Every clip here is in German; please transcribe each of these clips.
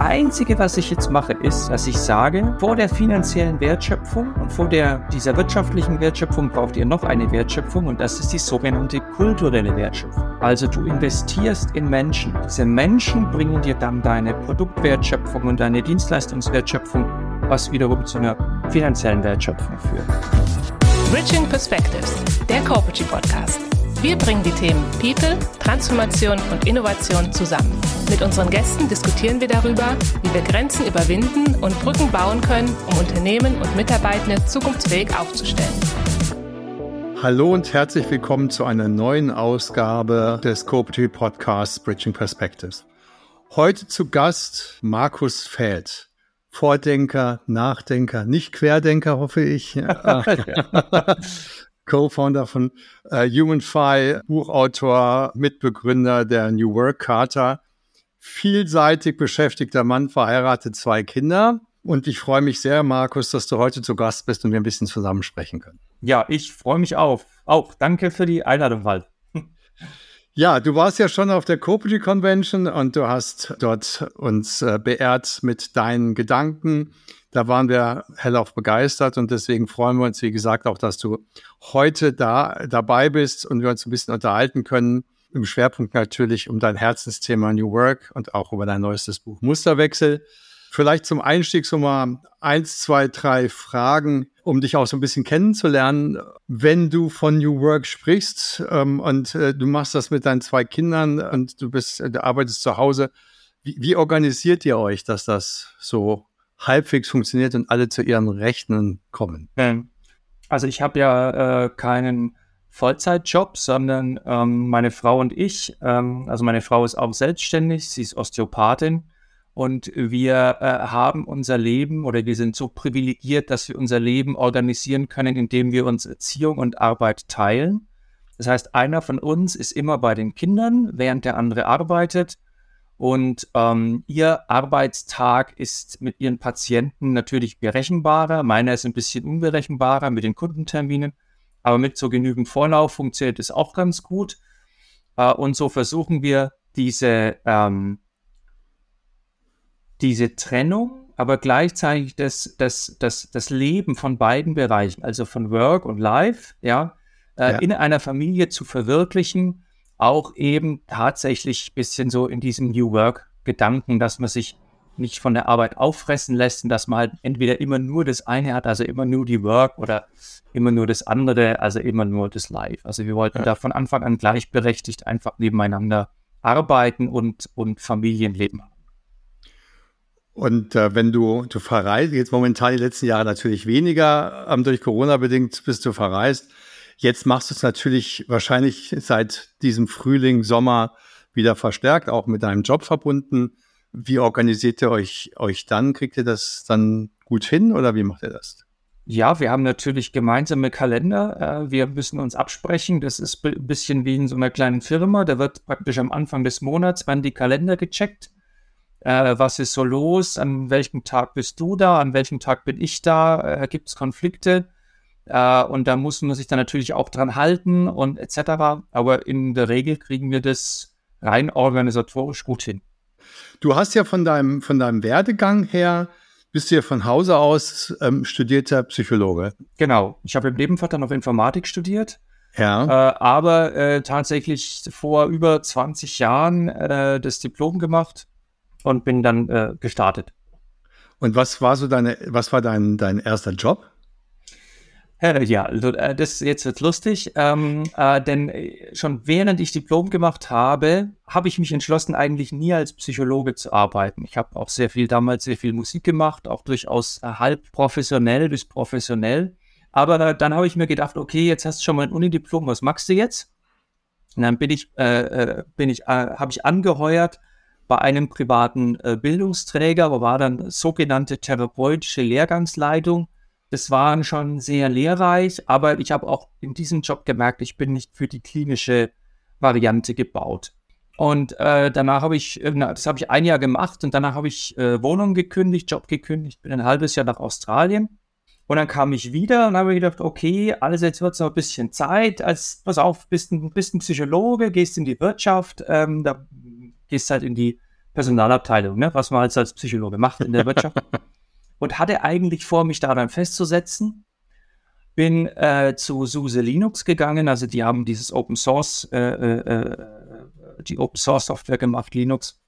Einzige, was ich jetzt mache, ist, dass ich sage, vor der finanziellen Wertschöpfung und vor der, dieser wirtschaftlichen Wertschöpfung braucht ihr noch eine Wertschöpfung und das ist die sogenannte kulturelle Wertschöpfung. Also du investierst in Menschen. Diese Menschen bringen dir dann deine Produktwertschöpfung und deine Dienstleistungswertschöpfung, was wiederum zu einer finanziellen Wertschöpfung führt. Bridging Perspectives, der Corporate Podcast. Wir bringen die Themen People, Transformation und Innovation zusammen. Mit unseren Gästen diskutieren wir darüber, wie wir Grenzen überwinden und Brücken bauen können, um Unternehmen und Mitarbeitende zukunftsfähig aufzustellen. Hallo und herzlich willkommen zu einer neuen Ausgabe des Cooperative Podcasts Bridging Perspectives. Heute zu Gast Markus Feld. Vordenker, Nachdenker, nicht Querdenker, hoffe ich. Co-Founder von äh, HumanFi, Buchautor, Mitbegründer der New Work Charta, vielseitig beschäftigter Mann, verheiratet, zwei Kinder. Und ich freue mich sehr, Markus, dass du heute zu Gast bist und wir ein bisschen zusammen sprechen können. Ja, ich freue mich auch. Auch danke für die Einladung, Wald. Ja, du warst ja schon auf der Cooperative Convention und du hast dort uns äh, beehrt mit deinen Gedanken, da waren wir hellauf begeistert und deswegen freuen wir uns, wie gesagt, auch, dass du heute da dabei bist und wir uns ein bisschen unterhalten können. Im Schwerpunkt natürlich um dein Herzensthema New Work und auch über dein neuestes Buch Musterwechsel. Vielleicht zum Einstieg so mal eins, zwei, drei Fragen, um dich auch so ein bisschen kennenzulernen. Wenn du von New Work sprichst ähm, und äh, du machst das mit deinen zwei Kindern und du bist, du arbeitest zu Hause, wie, wie organisiert ihr euch, dass das so halbwegs funktioniert und alle zu ihren Rechten kommen. Also ich habe ja äh, keinen Vollzeitjob, sondern ähm, meine Frau und ich, ähm, also meine Frau ist auch selbstständig, sie ist Osteopathin und wir äh, haben unser Leben oder wir sind so privilegiert, dass wir unser Leben organisieren können, indem wir uns Erziehung und Arbeit teilen. Das heißt, einer von uns ist immer bei den Kindern, während der andere arbeitet und ähm, ihr Arbeitstag ist mit ihren Patienten natürlich berechenbarer. Meiner ist ein bisschen unberechenbarer mit den Kundenterminen, aber mit so genügend Vorlauf funktioniert es auch ganz gut. Äh, und so versuchen wir diese, ähm, diese Trennung, aber gleichzeitig das, das, das, das Leben von beiden Bereichen, also von Work und Life, ja, äh, ja. in einer Familie zu verwirklichen auch eben tatsächlich ein bisschen so in diesem New Work-Gedanken, dass man sich nicht von der Arbeit auffressen lässt und dass man halt entweder immer nur das eine hat, also immer nur die Work oder immer nur das andere, also immer nur das Live. Also wir wollten ja. da von Anfang an gleichberechtigt einfach nebeneinander arbeiten und, und Familienleben haben. Und äh, wenn du, du verreist, jetzt momentan die letzten Jahre natürlich weniger, ähm, durch Corona bedingt bist du verreist, Jetzt machst du es natürlich wahrscheinlich seit diesem Frühling, Sommer wieder verstärkt, auch mit deinem Job verbunden. Wie organisiert ihr euch, euch dann? Kriegt ihr das dann gut hin oder wie macht ihr das? Ja, wir haben natürlich gemeinsame Kalender. Äh, wir müssen uns absprechen. Das ist ein bisschen wie in so einer kleinen Firma. Da wird praktisch am Anfang des Monats werden die Kalender gecheckt. Äh, was ist so los? An welchem Tag bist du da? An welchem Tag bin ich da? Äh, Gibt es Konflikte? Äh, und da muss man sich dann natürlich auch dran halten und etc. Aber in der Regel kriegen wir das rein organisatorisch gut hin. Du hast ja von deinem, von deinem Werdegang her, bist du ja von Hause aus ähm, studierter Psychologe. Genau. Ich habe im Nebenvater noch Informatik studiert. Ja. Äh, aber äh, tatsächlich vor über 20 Jahren äh, das Diplom gemacht und bin dann äh, gestartet. Und was war so deine, was war dein, dein erster Job? Ja, also, äh, das jetzt wird lustig, ähm, äh, denn äh, schon während ich Diplom gemacht habe, habe ich mich entschlossen, eigentlich nie als Psychologe zu arbeiten. Ich habe auch sehr viel damals sehr viel Musik gemacht, auch durchaus halb professionell bis professionell. Aber dann habe ich mir gedacht, okay, jetzt hast du schon mal ein Unidiplom, was machst du jetzt? Und dann bin ich, äh, bin ich, äh, habe ich angeheuert bei einem privaten äh, Bildungsträger, wo war dann sogenannte therapeutische Lehrgangsleitung das war schon sehr lehrreich, aber ich habe auch in diesem Job gemerkt, ich bin nicht für die klinische Variante gebaut. Und äh, danach habe ich, das habe ich ein Jahr gemacht und danach habe ich äh, Wohnung gekündigt, Job gekündigt, bin ein halbes Jahr nach Australien. Und dann kam ich wieder und habe gedacht, okay, alles jetzt wird es noch ein bisschen Zeit. Als, pass auf, bist ein, bist ein Psychologe, gehst in die Wirtschaft, ähm, da gehst halt in die Personalabteilung, ne, was man halt als Psychologe macht in der Wirtschaft. und hatte eigentlich vor, mich daran festzusetzen. Bin äh, zu SUSE Linux gegangen, also die haben dieses Open Source, äh, äh, äh die Open Source Software gemacht, Linux.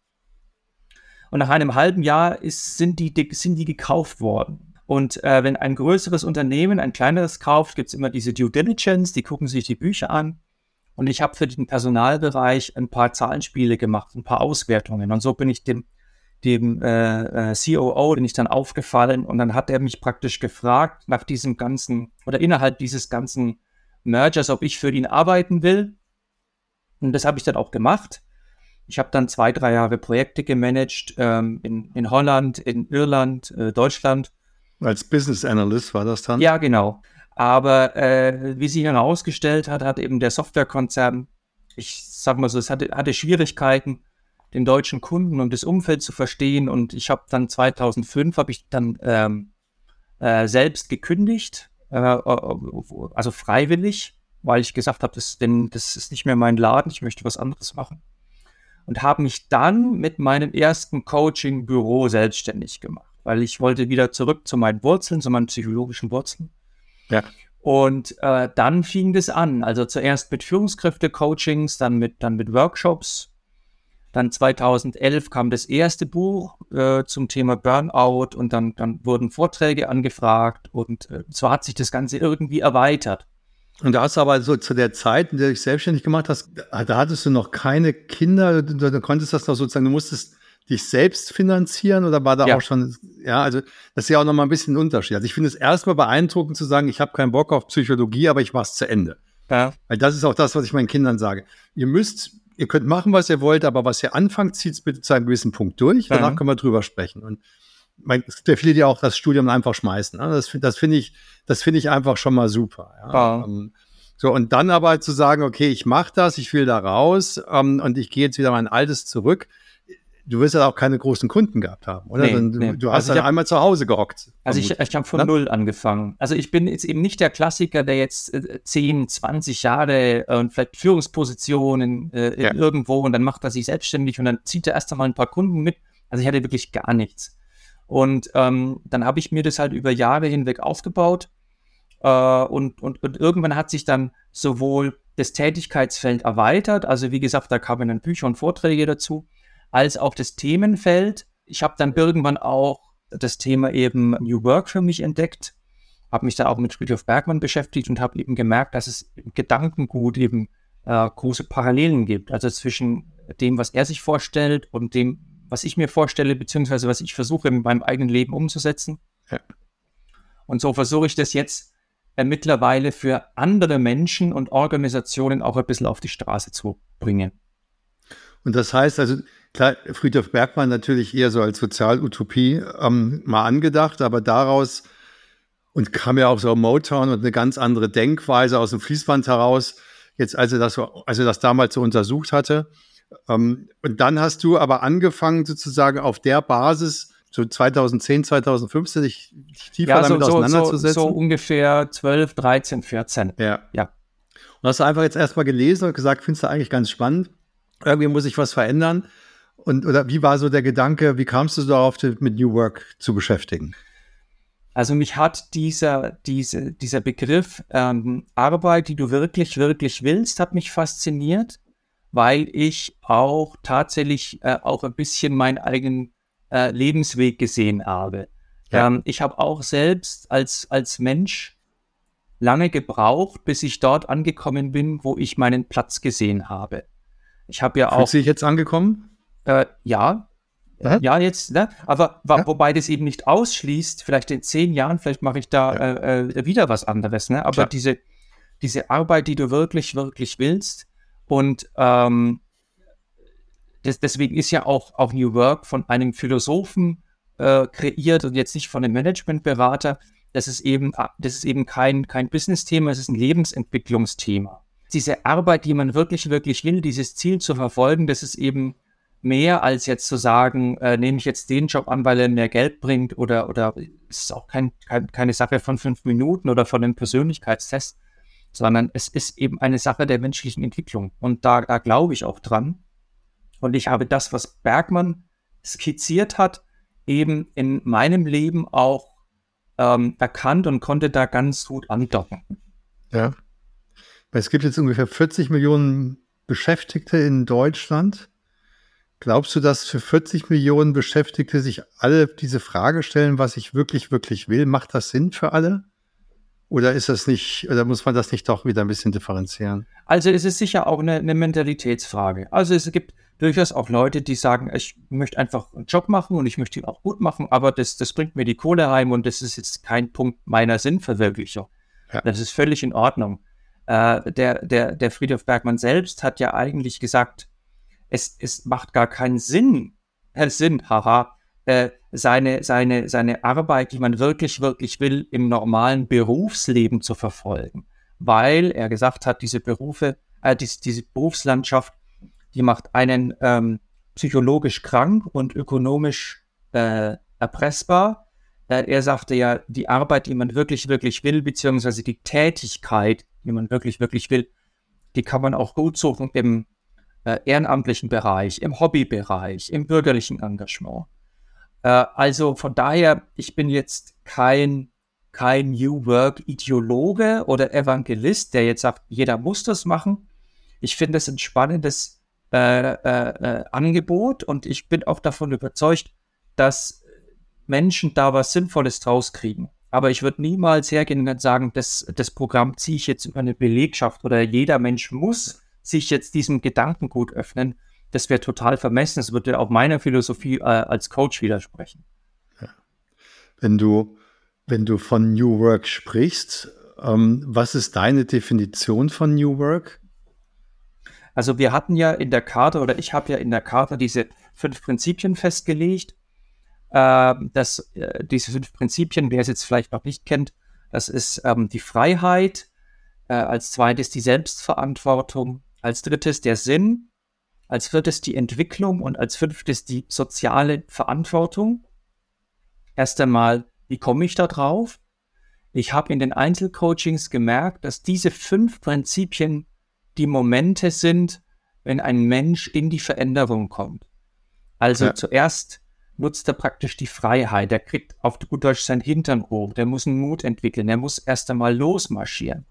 Und nach einem halben Jahr ist, sind, die, sind die gekauft worden. Und äh, wenn ein größeres Unternehmen ein kleineres kauft, gibt es immer diese Due Diligence, die gucken sich die Bücher an. Und ich habe für den Personalbereich ein paar Zahlenspiele gemacht, ein paar Auswertungen. Und so bin ich dem, dem äh, äh, COO, bin ich dann aufgefallen. Und dann hat er mich praktisch gefragt nach diesem ganzen oder innerhalb dieses ganzen Mergers, ob ich für ihn arbeiten will. Und das habe ich dann auch gemacht. Ich habe dann zwei, drei Jahre Projekte gemanagt ähm, in, in Holland, in Irland, äh, Deutschland. Als Business Analyst war das dann? Ja, genau. Aber äh, wie sich herausgestellt hat, hat eben der Softwarekonzern, ich sag mal so, es hatte, hatte Schwierigkeiten, den deutschen Kunden und das Umfeld zu verstehen. Und ich habe dann 2005 habe ich dann ähm, äh, selbst gekündigt, äh, also freiwillig, weil ich gesagt habe, das, das ist nicht mehr mein Laden, ich möchte was anderes machen und habe mich dann mit meinem ersten Coaching-Büro selbstständig gemacht, weil ich wollte wieder zurück zu meinen Wurzeln, zu meinen psychologischen Wurzeln. Ja. Und äh, dann fing das an. Also zuerst mit Führungskräfte-Coachings, dann mit, dann mit Workshops. Dann 2011 kam das erste Buch äh, zum Thema Burnout und dann, dann wurden Vorträge angefragt und äh, so hat sich das Ganze irgendwie erweitert. Und da hast du aber so zu der Zeit, in der du dich selbstständig gemacht hast, da hattest du noch keine Kinder, du, du konntest das noch sozusagen, du musstest dich selbst finanzieren oder war da ja. auch schon, ja, also das ist ja auch nochmal ein bisschen ein Unterschied. Also ich finde es erstmal beeindruckend zu sagen, ich habe keinen Bock auf Psychologie, aber ich mache es zu Ende. Ja. Weil das ist auch das, was ich meinen Kindern sage. Ihr müsst, ihr könnt machen, was ihr wollt, aber was ihr anfangt, zieht es bitte zu einem gewissen Punkt durch. Danach ja. können wir drüber sprechen. Und mein, es gibt ja viele, die auch das Studium einfach schmeißen. Ne? Das, das finde ich, das finde ich einfach schon mal super. Ja? ja. Um, so, und dann aber zu sagen, okay, ich mache das, ich will da raus um, und ich gehe jetzt wieder mein Altes zurück. Du wirst ja auch keine großen Kunden gehabt haben, oder? Nee, du, nee. du hast also dann hab, einmal zu Hause gehockt. Also ich, ich habe von ne? null angefangen. Also ich bin jetzt eben nicht der Klassiker, der jetzt äh, 10, 20 Jahre äh, und vielleicht Führungspositionen äh, ja. irgendwo und dann macht er sich selbstständig und dann zieht er erst einmal ein paar Kunden mit. Also ich hatte wirklich gar nichts. Und ähm, dann habe ich mir das halt über Jahre hinweg aufgebaut. Äh, und, und, und irgendwann hat sich dann sowohl das Tätigkeitsfeld erweitert, also wie gesagt, da kamen dann Bücher und Vorträge dazu, als auch das Themenfeld. Ich habe dann irgendwann auch das Thema eben New Work für mich entdeckt, habe mich da auch mit Friedhof Bergmann beschäftigt und habe eben gemerkt, dass es im Gedankengut eben äh, große Parallelen gibt, also zwischen dem, was er sich vorstellt und dem, was ich mir vorstelle, beziehungsweise was ich versuche in meinem eigenen Leben umzusetzen. Ja. Und so versuche ich das jetzt äh, mittlerweile für andere Menschen und Organisationen auch ein bisschen auf die Straße zu bringen. Und das heißt also, klar, Friedhof Bergmann natürlich eher so als Sozialutopie ähm, mal angedacht, aber daraus und kam ja auch so Motown und eine ganz andere Denkweise aus dem Fließband heraus, jetzt als er das, als er das damals so untersucht hatte. Ähm, und dann hast du aber angefangen, sozusagen auf der Basis, so 2010, 2015, dich tiefer ja, so, damit so, auseinanderzusetzen. So, so ungefähr 12, 13, 14. Ja. ja. Und hast du einfach jetzt erstmal gelesen und gesagt, findest du eigentlich ganz spannend. Irgendwie muss ich was verändern. Und oder wie war so der Gedanke, wie kamst du darauf, mit New Work zu beschäftigen? Also mich hat dieser, diese, dieser Begriff ähm, Arbeit, die du wirklich, wirklich willst, hat mich fasziniert weil ich auch tatsächlich äh, auch ein bisschen meinen eigenen äh, Lebensweg gesehen habe. Ja. Ähm, ich habe auch selbst als, als Mensch lange gebraucht, bis ich dort angekommen bin, wo ich meinen Platz gesehen habe. Ich habe ja auch. Fühlst du dich jetzt angekommen? Äh, ja. Hä? Ja, jetzt, ne? Aber ja? wobei das eben nicht ausschließt, vielleicht in zehn Jahren, vielleicht mache ich da ja. äh, äh wieder was anderes, ne? Aber diese, diese Arbeit, die du wirklich, wirklich willst, und ähm, das, deswegen ist ja auch, auch New Work von einem Philosophen äh, kreiert und jetzt nicht von einem Managementberater. Das ist eben, das ist eben kein, kein Business-Thema, es ist ein Lebensentwicklungsthema. Diese Arbeit, die man wirklich, wirklich will, dieses Ziel zu verfolgen, das ist eben mehr als jetzt zu sagen, äh, nehme ich jetzt den Job an, weil er mehr Geld bringt oder, oder ist auch kein, kein, keine Sache von fünf Minuten oder von einem Persönlichkeitstest, sondern es ist eben eine Sache der menschlichen Entwicklung. Und da, da glaube ich auch dran. Und ich habe das, was Bergmann skizziert hat, eben in meinem Leben auch ähm, erkannt und konnte da ganz gut andocken. Ja. Es gibt jetzt ungefähr 40 Millionen Beschäftigte in Deutschland. Glaubst du, dass für 40 Millionen Beschäftigte sich alle diese Frage stellen, was ich wirklich, wirklich will? Macht das Sinn für alle? Oder ist das nicht, oder muss man das nicht doch wieder ein bisschen differenzieren? Also es ist sicher auch eine, eine Mentalitätsfrage. Also es gibt durchaus auch Leute, die sagen, ich möchte einfach einen Job machen und ich möchte ihn auch gut machen, aber das, das bringt mir die Kohle heim und das ist jetzt kein Punkt meiner Sinnverwirklichung. Ja. Das ist völlig in Ordnung. Äh, der, der, der Friedhof Bergmann selbst hat ja eigentlich gesagt, es, es macht gar keinen Sinn, Herr Sinn, haha, äh, seine, seine, seine Arbeit, die man wirklich, wirklich will, im normalen Berufsleben zu verfolgen. Weil er gesagt hat, diese Berufe, äh, diese, diese Berufslandschaft, die macht einen ähm, psychologisch krank und ökonomisch äh, erpressbar. Äh, er sagte ja, die Arbeit, die man wirklich, wirklich will, beziehungsweise die Tätigkeit, die man wirklich, wirklich will, die kann man auch gut suchen im äh, ehrenamtlichen Bereich, im Hobbybereich, im bürgerlichen Engagement. Äh, also von daher, ich bin jetzt kein, kein New Work-Ideologe oder Evangelist, der jetzt sagt, jeder muss das machen. Ich finde es ein spannendes äh, äh, äh, Angebot und ich bin auch davon überzeugt, dass Menschen da was Sinnvolles draus kriegen. Aber ich würde niemals hergehen und sagen, das, das Programm ziehe ich jetzt über eine Belegschaft oder jeder Mensch muss sich jetzt diesem Gedankengut öffnen das wäre total vermessen. Das würde auch meiner Philosophie äh, als Coach widersprechen. Ja. Wenn du, wenn du von New Work sprichst, ähm, was ist deine Definition von New Work? Also wir hatten ja in der Karte oder ich habe ja in der Karte diese fünf Prinzipien festgelegt. Äh, das, äh, diese fünf Prinzipien, wer es jetzt vielleicht noch nicht kennt, das ist ähm, die Freiheit, äh, als zweites die Selbstverantwortung, als drittes der Sinn, als viertes die Entwicklung und als fünftes die soziale Verantwortung. Erst einmal, wie komme ich da drauf? Ich habe in den Einzelcoachings gemerkt, dass diese fünf Prinzipien die Momente sind, wenn ein Mensch in die Veränderung kommt. Also ja. zuerst nutzt er praktisch die Freiheit. Er kriegt auf gut Deutsch sein Hintern hoch. Der muss einen Mut entwickeln. Er muss erst einmal losmarschieren.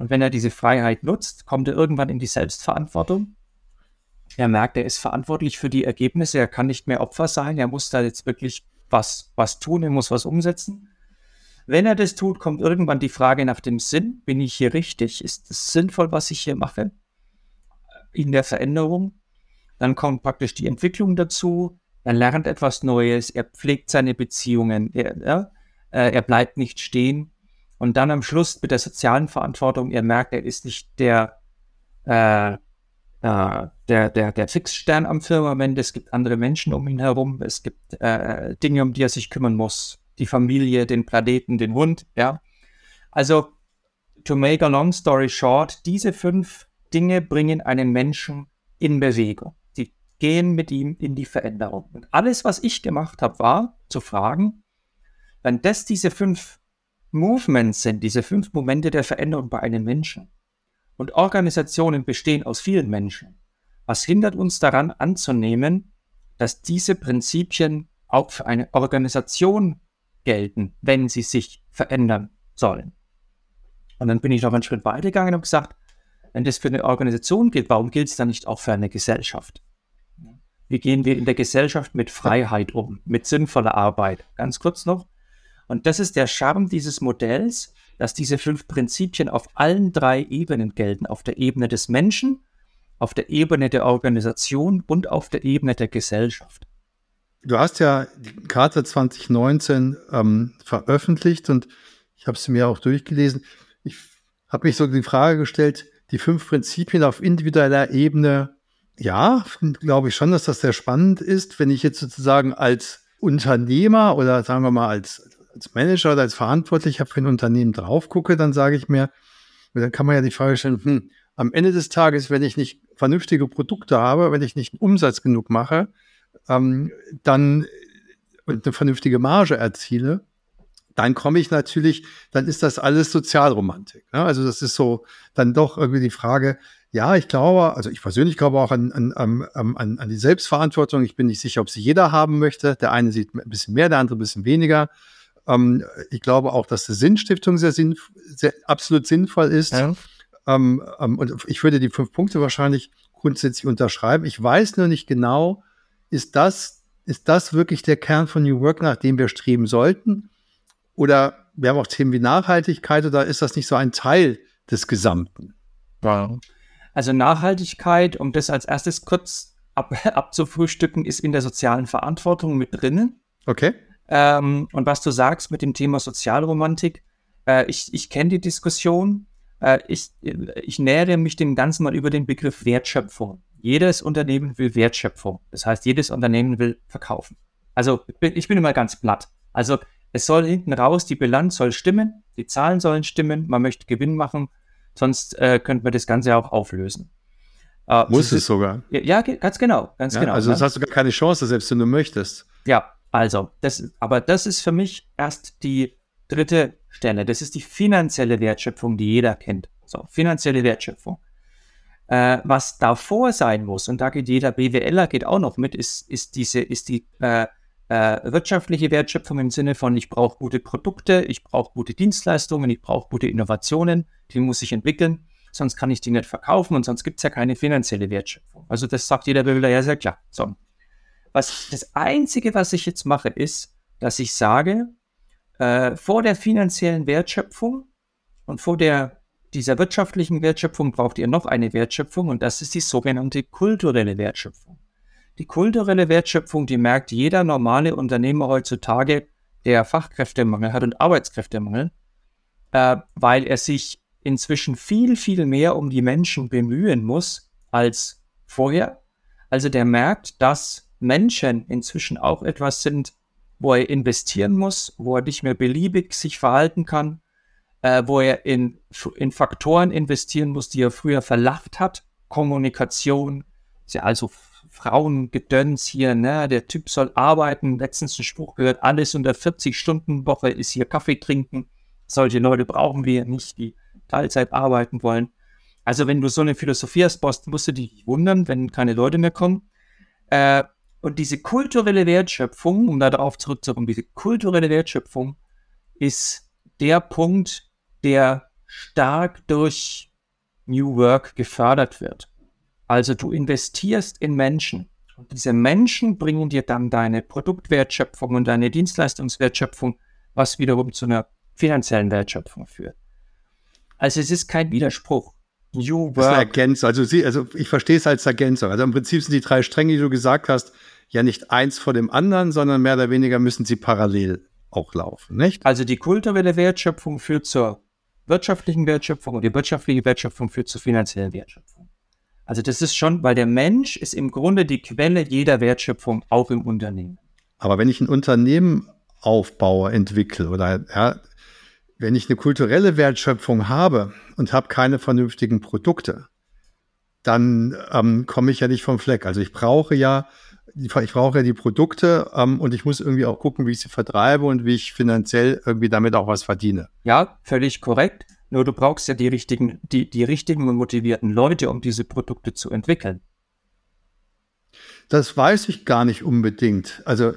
Und wenn er diese Freiheit nutzt, kommt er irgendwann in die Selbstverantwortung. Er merkt, er ist verantwortlich für die Ergebnisse, er kann nicht mehr Opfer sein, er muss da jetzt wirklich was, was tun, er muss was umsetzen. Wenn er das tut, kommt irgendwann die Frage nach dem Sinn. Bin ich hier richtig? Ist es sinnvoll, was ich hier mache? In der Veränderung. Dann kommt praktisch die Entwicklung dazu. Er lernt etwas Neues. Er pflegt seine Beziehungen. Er, ja, äh, er bleibt nicht stehen. Und dann am Schluss mit der sozialen Verantwortung. Er merkt, er ist nicht der, äh, äh, der, der, der Fixstern am Firmament, es gibt andere Menschen um ihn herum, es gibt äh, Dinge, um die er sich kümmern muss. Die Familie, den Planeten, den Hund, ja. Also, to make a long story short, diese fünf Dinge bringen einen Menschen in Bewegung. Sie gehen mit ihm in die Veränderung. Und alles, was ich gemacht habe, war zu fragen, wenn das diese fünf Movements sind, diese fünf Momente der Veränderung bei einem Menschen, und Organisationen bestehen aus vielen Menschen. Was hindert uns daran anzunehmen, dass diese Prinzipien auch für eine Organisation gelten, wenn sie sich verändern sollen? Und dann bin ich noch einen Schritt weiter gegangen und gesagt, wenn das für eine Organisation gilt, warum gilt es dann nicht auch für eine Gesellschaft? Wie gehen wir in der Gesellschaft mit Freiheit um, mit sinnvoller Arbeit? Ganz kurz noch. Und das ist der Charme dieses Modells, dass diese fünf Prinzipien auf allen drei Ebenen gelten. Auf der Ebene des Menschen, auf der Ebene der Organisation und auf der Ebene der Gesellschaft. Du hast ja die Karte 2019 ähm, veröffentlicht und ich habe sie mir auch durchgelesen. Ich habe mich so die Frage gestellt, die fünf Prinzipien auf individueller Ebene, ja, glaube ich schon, dass das sehr spannend ist, wenn ich jetzt sozusagen als Unternehmer oder sagen wir mal als als Manager oder als Verantwortlicher für ein Unternehmen drauf gucke, dann sage ich mir, dann kann man ja die Frage stellen, hm, am Ende des Tages, wenn ich nicht vernünftige Produkte habe, wenn ich nicht Umsatz genug mache, ähm, dann und eine vernünftige Marge erziele, dann komme ich natürlich, dann ist das alles Sozialromantik. Ne? Also das ist so dann doch irgendwie die Frage, ja, ich glaube, also ich persönlich glaube auch an, an, an, an die Selbstverantwortung. Ich bin nicht sicher, ob sie jeder haben möchte. Der eine sieht ein bisschen mehr, der andere ein bisschen weniger. Ähm, ich glaube auch, dass die Sinnstiftung sehr, sinn, sehr absolut sinnvoll ist. Ja. Ähm, ähm, und ich würde die fünf Punkte wahrscheinlich grundsätzlich unterschreiben. Ich weiß nur nicht genau, ist das, ist das wirklich der Kern von New Work, nach dem wir streben sollten? Oder wir haben auch Themen wie Nachhaltigkeit oder ist das nicht so ein Teil des Gesamten? Ja. Also Nachhaltigkeit, um das als erstes kurz ab, abzufrühstücken, ist in der sozialen Verantwortung mit drinnen. Okay. Ähm, und was du sagst mit dem Thema Sozialromantik, äh, ich, ich kenne die Diskussion. Äh, ich, ich nähere mich dem Ganzen mal über den Begriff Wertschöpfung. Jedes Unternehmen will Wertschöpfung. Das heißt, jedes Unternehmen will verkaufen. Also ich bin immer ganz platt. Also es soll hinten raus, die Bilanz soll stimmen, die Zahlen sollen stimmen, man möchte Gewinn machen, sonst äh, könnte man das Ganze auch auflösen. Äh, Muss es sogar. Ja, ja, ganz genau, ganz ja, genau. Also ne? das hast du gar keine Chance, selbst wenn du möchtest. Ja, also, das, aber das ist für mich erst die dritte Stelle. Das ist die finanzielle Wertschöpfung, die jeder kennt. So, finanzielle Wertschöpfung. Äh, was davor sein muss, und da geht jeder BWLer geht auch noch mit, ist, ist diese, ist die äh, äh, wirtschaftliche Wertschöpfung im Sinne von, ich brauche gute Produkte, ich brauche gute Dienstleistungen, ich brauche gute Innovationen, die muss ich entwickeln, sonst kann ich die nicht verkaufen und sonst gibt es ja keine finanzielle Wertschöpfung. Also das sagt jeder BWLer ja sehr klar. So. Was, das Einzige, was ich jetzt mache, ist, dass ich sage, äh, vor der finanziellen Wertschöpfung und vor der, dieser wirtschaftlichen Wertschöpfung braucht ihr noch eine Wertschöpfung und das ist die sogenannte kulturelle Wertschöpfung. Die kulturelle Wertschöpfung, die merkt jeder normale Unternehmer heutzutage, der Fachkräftemangel hat und Arbeitskräftemangel, äh, weil er sich inzwischen viel, viel mehr um die Menschen bemühen muss als vorher. Also der merkt, dass Menschen inzwischen auch etwas sind, wo er investieren muss, wo er nicht mehr beliebig sich verhalten kann, äh, wo er in, in Faktoren investieren muss, die er früher verlacht hat. Kommunikation, ja also Frauengedöns hier, ne? Der Typ soll arbeiten. Letztens ein Spruch gehört, alles unter 40-Stunden-Woche ist hier Kaffee trinken. Solche Leute brauchen wir nicht, die Teilzeit arbeiten wollen. Also wenn du so eine Philosophie hast, musst du dich wundern, wenn keine Leute mehr kommen. Äh, und diese kulturelle Wertschöpfung, um da darauf zurückzukommen, diese kulturelle Wertschöpfung ist der Punkt, der stark durch New Work gefördert wird. Also du investierst in Menschen. Und diese Menschen bringen dir dann deine Produktwertschöpfung und deine Dienstleistungswertschöpfung, was wiederum zu einer finanziellen Wertschöpfung führt. Also es ist kein Widerspruch. New Work. Das ist eine Ergänzung. Also, sie, also ich verstehe es als Ergänzung. Also im Prinzip sind die drei Stränge, die du gesagt hast, ja nicht eins vor dem anderen, sondern mehr oder weniger müssen sie parallel auch laufen, nicht? Also die kulturelle Wertschöpfung führt zur wirtschaftlichen Wertschöpfung und die wirtschaftliche Wertschöpfung führt zur finanziellen Wertschöpfung. Also das ist schon, weil der Mensch ist im Grunde die Quelle jeder Wertschöpfung, auch im Unternehmen. Aber wenn ich ein Unternehmen aufbaue, entwickle oder ja, wenn ich eine kulturelle Wertschöpfung habe und habe keine vernünftigen Produkte, dann ähm, komme ich ja nicht vom Fleck. Also ich brauche ja, ich brauche ja die Produkte ähm, und ich muss irgendwie auch gucken, wie ich sie vertreibe und wie ich finanziell irgendwie damit auch was verdiene. Ja, völlig korrekt. Nur du brauchst ja die richtigen, die, die richtigen und motivierten Leute, um diese Produkte zu entwickeln. Das weiß ich gar nicht unbedingt. Also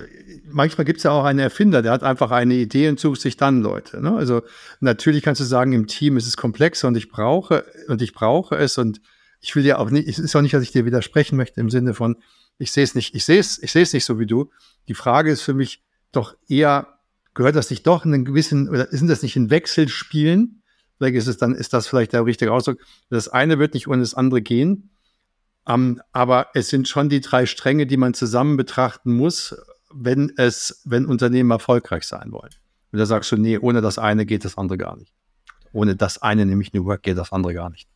manchmal gibt es ja auch einen Erfinder, der hat einfach eine Idee und sucht sich dann Leute. Ne? Also natürlich kannst du sagen, im Team ist es komplexer und ich brauche und ich brauche es und ich will ja auch nicht, es ist auch nicht, dass ich dir widersprechen möchte im Sinne von, ich sehe es nicht, ich sehe es, ich sehe es nicht so wie du. Die Frage ist für mich doch eher, gehört das nicht doch in einen gewissen, oder sind das nicht in Wechselspielen? Vielleicht ist es dann, ist das vielleicht der richtige Ausdruck. Das eine wird nicht ohne das andere gehen. Um, ähm, aber es sind schon die drei Stränge, die man zusammen betrachten muss, wenn es, wenn Unternehmen erfolgreich sein wollen. Und da sagst du, nee, ohne das eine geht das andere gar nicht. Ohne das eine, nämlich New Work, geht das andere gar nicht.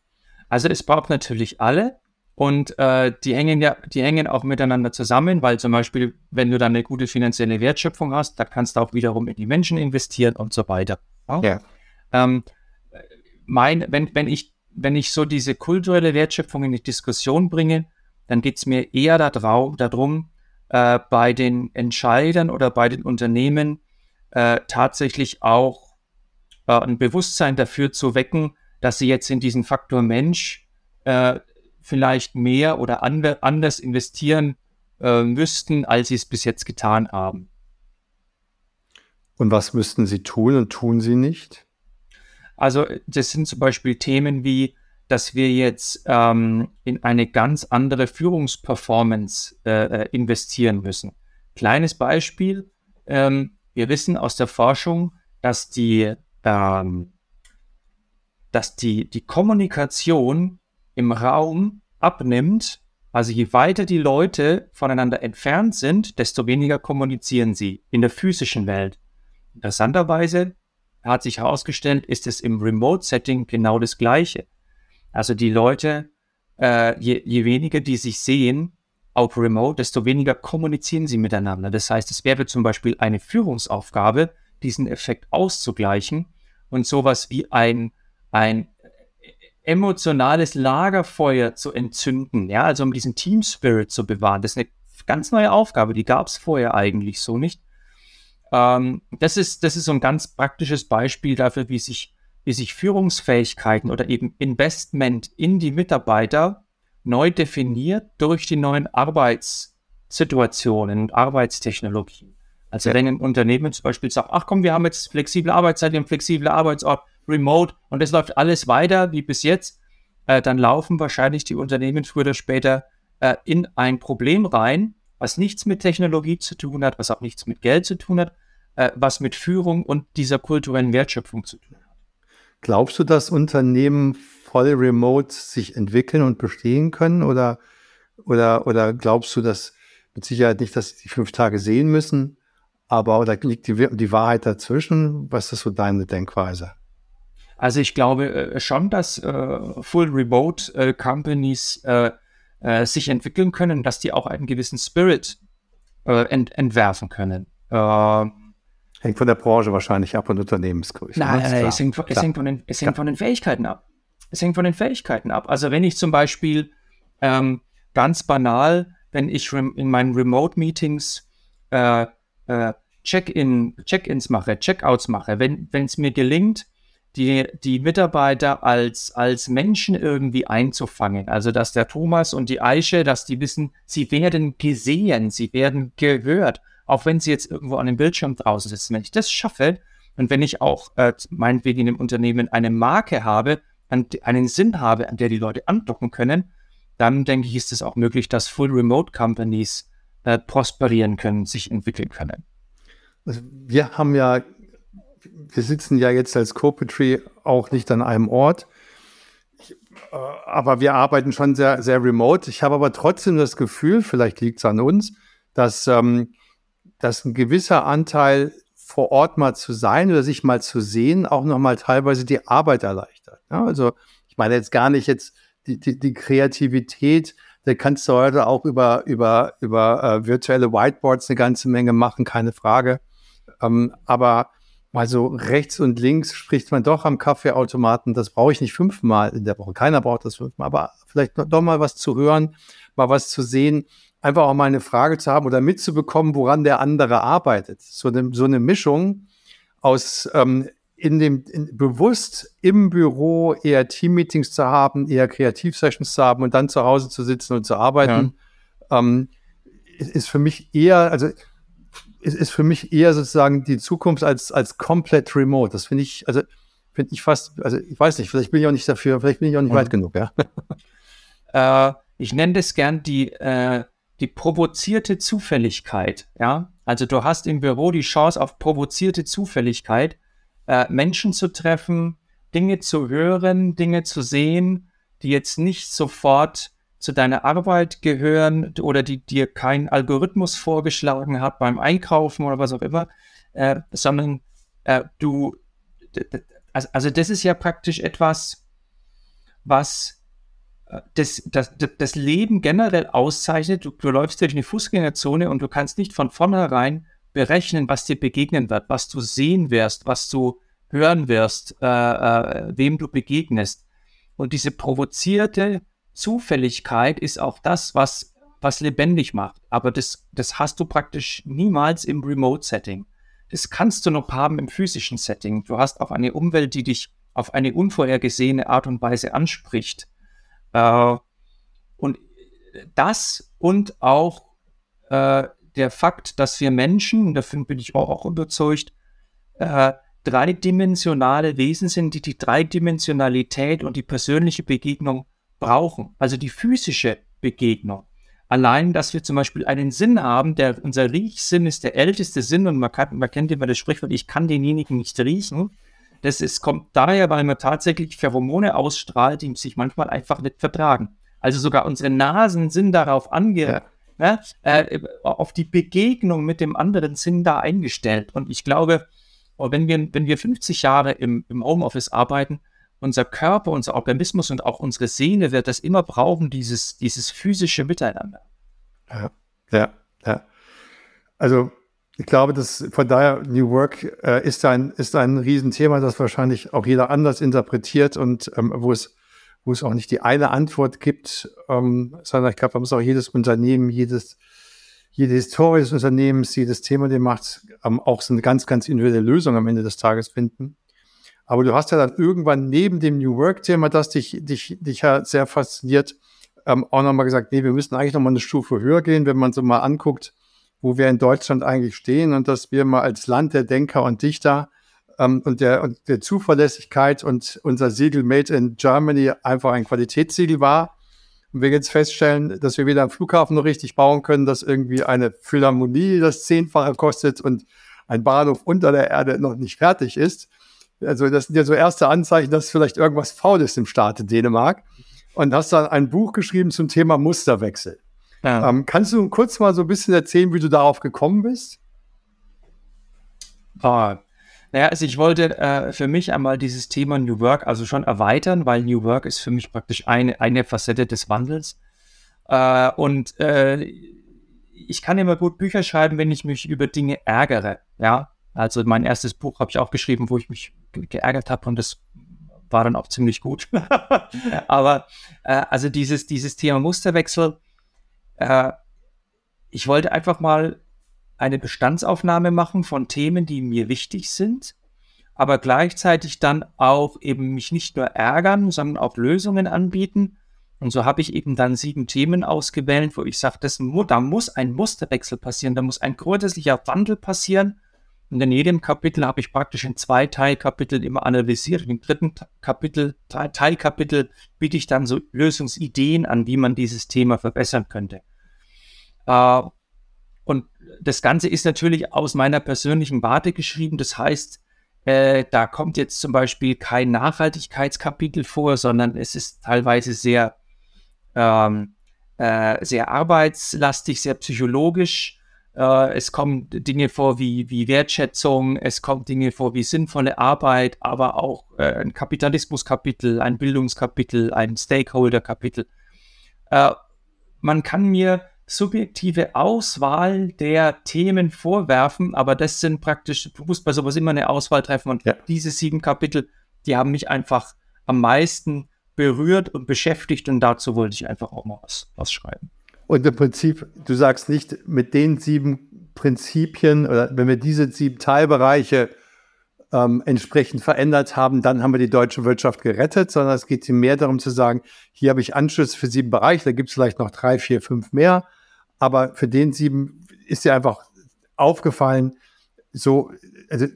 Also es braucht natürlich alle und äh, die hängen ja, die hängen auch miteinander zusammen, weil zum Beispiel, wenn du dann eine gute finanzielle Wertschöpfung hast, da kannst du auch wiederum in die Menschen investieren und so weiter. Ja. ja. Ähm, mein, wenn, wenn ich, wenn ich so diese kulturelle Wertschöpfung in die Diskussion bringe, dann geht es mir eher darum, äh, bei den Entscheidern oder bei den Unternehmen äh, tatsächlich auch äh, ein Bewusstsein dafür zu wecken, dass sie jetzt in diesen Faktor Mensch äh, vielleicht mehr oder andre, anders investieren äh, müssten, als sie es bis jetzt getan haben. Und was müssten sie tun und tun sie nicht? Also das sind zum Beispiel Themen wie, dass wir jetzt ähm, in eine ganz andere Führungsperformance äh, äh investieren müssen. Kleines Beispiel, ähm, wir wissen aus der Forschung, dass die, ähm, dass die, die Kommunikation im Raum abnimmt. Also je weiter die Leute voneinander entfernt sind, desto weniger kommunizieren sie in der physischen Welt. Interessanterweise hat sich herausgestellt, ist es im Remote-Setting genau das Gleiche. Also die Leute, äh, je, je weniger die sich sehen, auch remote, desto weniger kommunizieren sie miteinander. Das heißt, es wäre zum Beispiel eine Führungsaufgabe, diesen Effekt auszugleichen und sowas wie ein, ein emotionales Lagerfeuer zu entzünden, ja, also um diesen Team Spirit zu bewahren. Das ist eine ganz neue Aufgabe, die gab es vorher eigentlich so nicht. Ähm, das, ist, das ist so ein ganz praktisches Beispiel dafür, wie sich, wie sich Führungsfähigkeiten oder eben Investment in die Mitarbeiter neu definiert durch die neuen Arbeitssituationen und Arbeitstechnologien. Also wenn ein Unternehmen zum Beispiel sagt, ach komm, wir haben jetzt flexible Arbeitszeit, wir haben flexible Arbeitsort, remote und es läuft alles weiter wie bis jetzt, äh, dann laufen wahrscheinlich die Unternehmen früher oder später äh, in ein Problem rein, was nichts mit Technologie zu tun hat, was auch nichts mit Geld zu tun hat, äh, was mit Führung und dieser kulturellen Wertschöpfung zu tun hat. Glaubst du, dass Unternehmen voll remote sich entwickeln und bestehen können? Oder, oder, oder glaubst du, dass mit Sicherheit nicht, dass sie die fünf Tage sehen müssen, aber da liegt die, die Wahrheit dazwischen? Was ist so deine Denkweise? Also ich glaube äh, schon, dass äh, Full Remote äh, Companies äh, äh, sich entwickeln können, dass die auch einen gewissen Spirit äh, ent entwerfen können. hängt von der Branche wahrscheinlich ab und Unternehmensgröße. Ne? Nein, nein es, hängt, es, hängt, von den, es hängt von den Fähigkeiten ab. Es hängt von den Fähigkeiten ab. Also wenn ich zum Beispiel ähm, ganz banal, wenn ich in meinen Remote-Meetings äh, äh, Check-in, Check-ins mache, Check-outs mache, wenn es mir gelingt, die, die Mitarbeiter als, als Menschen irgendwie einzufangen. Also, dass der Thomas und die Aische, dass die wissen, sie werden gesehen, sie werden gehört, auch wenn sie jetzt irgendwo an dem Bildschirm draußen sitzen. Wenn ich das schaffe und wenn ich auch äh, meinetwegen in dem Unternehmen eine Marke habe, einen Sinn habe, an der die Leute andocken können, dann denke ich, ist es auch möglich, dass Full Remote Companies äh, prosperieren können, sich entwickeln können. Also wir haben ja wir sitzen ja jetzt als Corpetry auch nicht an einem Ort. Ich, äh, aber wir arbeiten schon sehr, sehr remote. Ich habe aber trotzdem das Gefühl, vielleicht liegt es an uns, dass, ähm, dass ein gewisser Anteil vor Ort mal zu sein oder sich mal zu sehen, auch nochmal teilweise die Arbeit erleichtert. Ja, also ich meine jetzt gar nicht jetzt die, die, die Kreativität, da kannst du heute auch über, über, über äh, virtuelle Whiteboards eine ganze Menge machen, keine Frage. Ähm, aber mal so rechts und links spricht man doch am Kaffeeautomaten. Das brauche ich nicht fünfmal in der Woche. Keiner braucht das fünfmal. Aber vielleicht doch mal was zu hören, mal was zu sehen, einfach auch mal eine Frage zu haben oder mitzubekommen, woran der andere arbeitet. So eine, so eine Mischung aus ähm, in dem in, bewusst im Büro eher Teammeetings zu haben, eher Kreativsessions zu haben und dann zu Hause zu sitzen und zu arbeiten, ja. ähm, ist für mich eher, also ist, ist für mich eher sozusagen die Zukunft als, als komplett remote. Das finde ich, also finde ich fast, also ich weiß nicht, vielleicht bin ich auch nicht dafür, vielleicht bin ich auch nicht mhm. weit genug, ja. Äh, ich nenne das gern die, äh, die provozierte Zufälligkeit, ja. Also du hast im Büro die Chance auf provozierte Zufälligkeit, äh, Menschen zu treffen, Dinge zu hören, Dinge zu sehen, die jetzt nicht sofort zu deiner Arbeit gehören oder die dir kein Algorithmus vorgeschlagen hat beim Einkaufen oder was auch immer, äh, sondern äh, du, also, also das ist ja praktisch etwas, was äh, das, das, das Leben generell auszeichnet. Du, du läufst durch eine Fußgängerzone und du kannst nicht von vornherein berechnen, was dir begegnen wird, was du sehen wirst, was du hören wirst, äh, äh, wem du begegnest. Und diese provozierte Zufälligkeit ist auch das, was, was lebendig macht. Aber das, das hast du praktisch niemals im Remote-Setting. das kannst du noch haben im physischen Setting. Du hast auch eine Umwelt, die dich auf eine unvorhergesehene Art und Weise anspricht. Äh, und das und auch äh, der Fakt, dass wir Menschen, davon bin ich auch, überzeugt, äh, dreidimensionale Wesen sind, die die Dreidimensionalität und die persönliche Begegnung brauchen. Also die physische Begegnung. Allein, dass wir zum Beispiel einen Sinn haben, der unser Riechsinn ist der älteste Sinn und man, kann, man kennt immer das Sprichwort, ich kann denjenigen nicht riechen. Das ist, kommt daher, weil man tatsächlich Pheromone ausstrahlt, die sich manchmal einfach nicht vertragen. Also sogar unsere Nasen sind darauf ange, ja. ne, äh, auf die Begegnung mit dem anderen Sinn da eingestellt. Und ich glaube, wenn wir, wenn wir 50 Jahre im, im Homeoffice arbeiten, unser Körper, unser Organismus und auch unsere Seele wird das immer brauchen, dieses, dieses physische Miteinander. Ja, ja, ja. Also ich glaube, dass von daher New Work äh, ist ein ist ein Riesenthema, das wahrscheinlich auch jeder anders interpretiert und ähm, wo es wo es auch nicht die eine Antwort gibt, ähm, sondern ich glaube, da muss auch jedes Unternehmen, jedes jede Historie des Unternehmens, jedes Thema, den macht, ähm, auch so eine ganz ganz individuelle Lösung am Ende des Tages finden. Aber du hast ja dann irgendwann neben dem New Work-Thema, das dich, dich, dich ja sehr fasziniert, ähm, auch nochmal gesagt, nee, wir müssen eigentlich nochmal eine Stufe höher gehen, wenn man so mal anguckt, wo wir in Deutschland eigentlich stehen und dass wir mal als Land der Denker und Dichter ähm, und, der, und der Zuverlässigkeit und unser Siegel Made in Germany einfach ein Qualitätssiegel war. Und wir jetzt feststellen, dass wir weder einen Flughafen noch richtig bauen können, dass irgendwie eine Philharmonie das Zehnfache kostet und ein Bahnhof unter der Erde noch nicht fertig ist. Also das sind ja so erste Anzeichen, dass vielleicht irgendwas faul ist im Staate Dänemark. Und hast dann ein Buch geschrieben zum Thema Musterwechsel. Ja. Ähm, kannst du kurz mal so ein bisschen erzählen, wie du darauf gekommen bist? Oh, naja, also ich wollte äh, für mich einmal dieses Thema New Work also schon erweitern, weil New Work ist für mich praktisch eine, eine Facette des Wandels. Äh, und äh, ich kann immer gut Bücher schreiben, wenn ich mich über Dinge ärgere. Ja, also mein erstes Buch habe ich auch geschrieben, wo ich mich geärgert habe und das war dann auch ziemlich gut. Aber äh, also dieses, dieses Thema Musterwechsel, äh, ich wollte einfach mal eine Bestandsaufnahme machen von Themen, die mir wichtig sind, aber gleichzeitig dann auch eben mich nicht nur ärgern, sondern auch Lösungen anbieten. Und so habe ich eben dann sieben Themen ausgewählt, wo ich sage, da muss ein Musterwechsel passieren, da muss ein grundsätzlicher Wandel passieren und in jedem Kapitel habe ich praktisch in zwei Teilkapiteln immer analysiert. Im dritten Kapitel, Teilkapitel biete ich dann so Lösungsideen an, wie man dieses Thema verbessern könnte. Äh, und das Ganze ist natürlich aus meiner persönlichen Warte geschrieben. Das heißt, äh, da kommt jetzt zum Beispiel kein Nachhaltigkeitskapitel vor, sondern es ist teilweise sehr, ähm, äh, sehr arbeitslastig, sehr psychologisch äh, es kommen Dinge vor wie, wie Wertschätzung, es kommen Dinge vor wie sinnvolle Arbeit, aber auch äh, ein Kapitalismuskapitel, ein Bildungskapitel, ein Stakeholder-Kapitel. Äh, man kann mir subjektive Auswahl der Themen vorwerfen, aber das sind praktisch, du musst bei sowas immer eine Auswahl treffen und ja. diese sieben Kapitel, die haben mich einfach am meisten berührt und beschäftigt und dazu wollte ich einfach auch mal was, was schreiben. Und im Prinzip, du sagst nicht, mit den sieben Prinzipien oder wenn wir diese sieben Teilbereiche ähm, entsprechend verändert haben, dann haben wir die deutsche Wirtschaft gerettet, sondern es geht mehr darum zu sagen, hier habe ich Anschlüsse für sieben Bereiche, da gibt es vielleicht noch drei, vier, fünf mehr, aber für den sieben ist dir einfach aufgefallen, so, also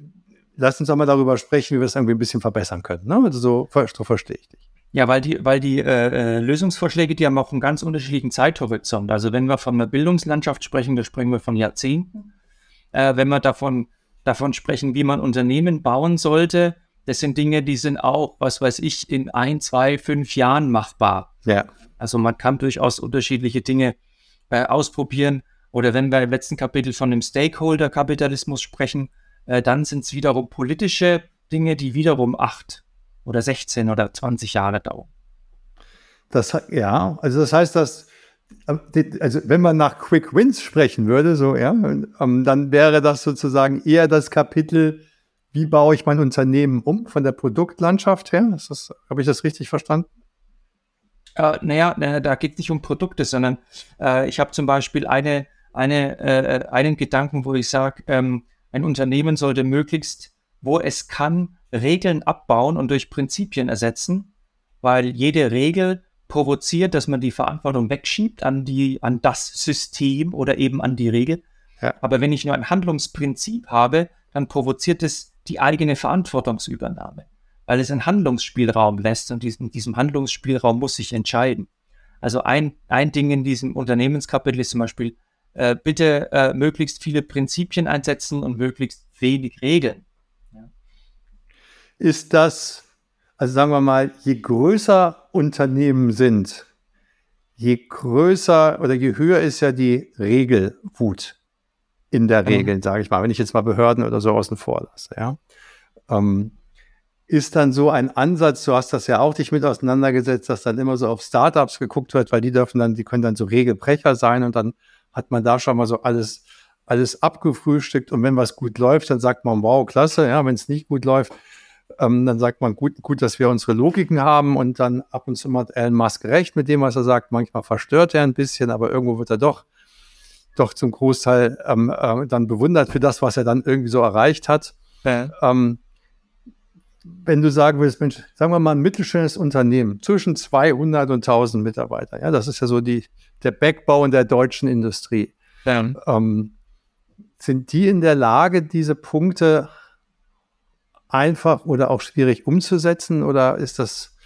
lass uns auch mal darüber sprechen, wie wir es irgendwie ein bisschen verbessern können. Ne? Also so, so verstehe ich dich. Ja, weil die, weil die äh, äh, Lösungsvorschläge, die haben auch einen ganz unterschiedlichen Zeithorizont. Also wenn wir von einer Bildungslandschaft sprechen, da sprechen wir von Jahrzehnten. Äh, wenn wir davon, davon sprechen, wie man Unternehmen bauen sollte, das sind Dinge, die sind auch, was weiß ich, in ein, zwei, fünf Jahren machbar. Ja. Also man kann durchaus unterschiedliche Dinge äh, ausprobieren. Oder wenn wir im letzten Kapitel von dem Stakeholder-Kapitalismus sprechen, äh, dann sind es wiederum politische Dinge, die wiederum acht oder 16 oder 20 Jahre dauern. Das, ja, also das heißt, dass, also wenn man nach Quick Wins sprechen würde, so, ja, ähm, dann wäre das sozusagen eher das Kapitel, wie baue ich mein Unternehmen um von der Produktlandschaft her? Habe ich das richtig verstanden? Äh, naja, da geht es nicht um Produkte, sondern äh, ich habe zum Beispiel eine, eine, äh, einen Gedanken, wo ich sage, ähm, ein Unternehmen sollte möglichst, wo es kann, Regeln abbauen und durch Prinzipien ersetzen, weil jede Regel provoziert, dass man die Verantwortung wegschiebt an die, an das System oder eben an die Regel. Ja. Aber wenn ich nur ein Handlungsprinzip habe, dann provoziert es die eigene Verantwortungsübernahme, weil es einen Handlungsspielraum lässt und diesen, diesem Handlungsspielraum muss sich entscheiden. Also ein, ein Ding in diesem Unternehmenskapitel ist zum Beispiel, äh, bitte äh, möglichst viele Prinzipien einsetzen und möglichst wenig Regeln. Ist das, also sagen wir mal, je größer Unternehmen sind, je größer oder je höher ist ja die Regelwut in der Regel, mhm. sage ich mal, wenn ich jetzt mal Behörden oder so außen vor lasse, ja. Ähm, ist dann so ein Ansatz, du hast das ja auch dich mit auseinandergesetzt, dass dann immer so auf Startups geguckt wird, weil die dürfen dann, die können dann so Regelbrecher sein und dann hat man da schon mal so alles, alles abgefrühstückt und wenn was gut läuft, dann sagt man, wow, klasse, ja, wenn es nicht gut läuft, ähm, dann sagt man, gut, gut, dass wir unsere Logiken haben und dann ab und zu mal Elon Musk recht mit dem, was er sagt, manchmal verstört er ein bisschen, aber irgendwo wird er doch doch zum Großteil ähm, äh, dann bewundert für das, was er dann irgendwie so erreicht hat. Ja. Ähm, wenn du sagen willst, Mensch, sagen wir mal ein mittelständisches Unternehmen zwischen 200 und 1000 Mitarbeiter, ja, das ist ja so die, der Backbone der deutschen Industrie. Ja. Ähm, sind die in der Lage, diese Punkte einfach oder auch schwierig umzusetzen oder ist das,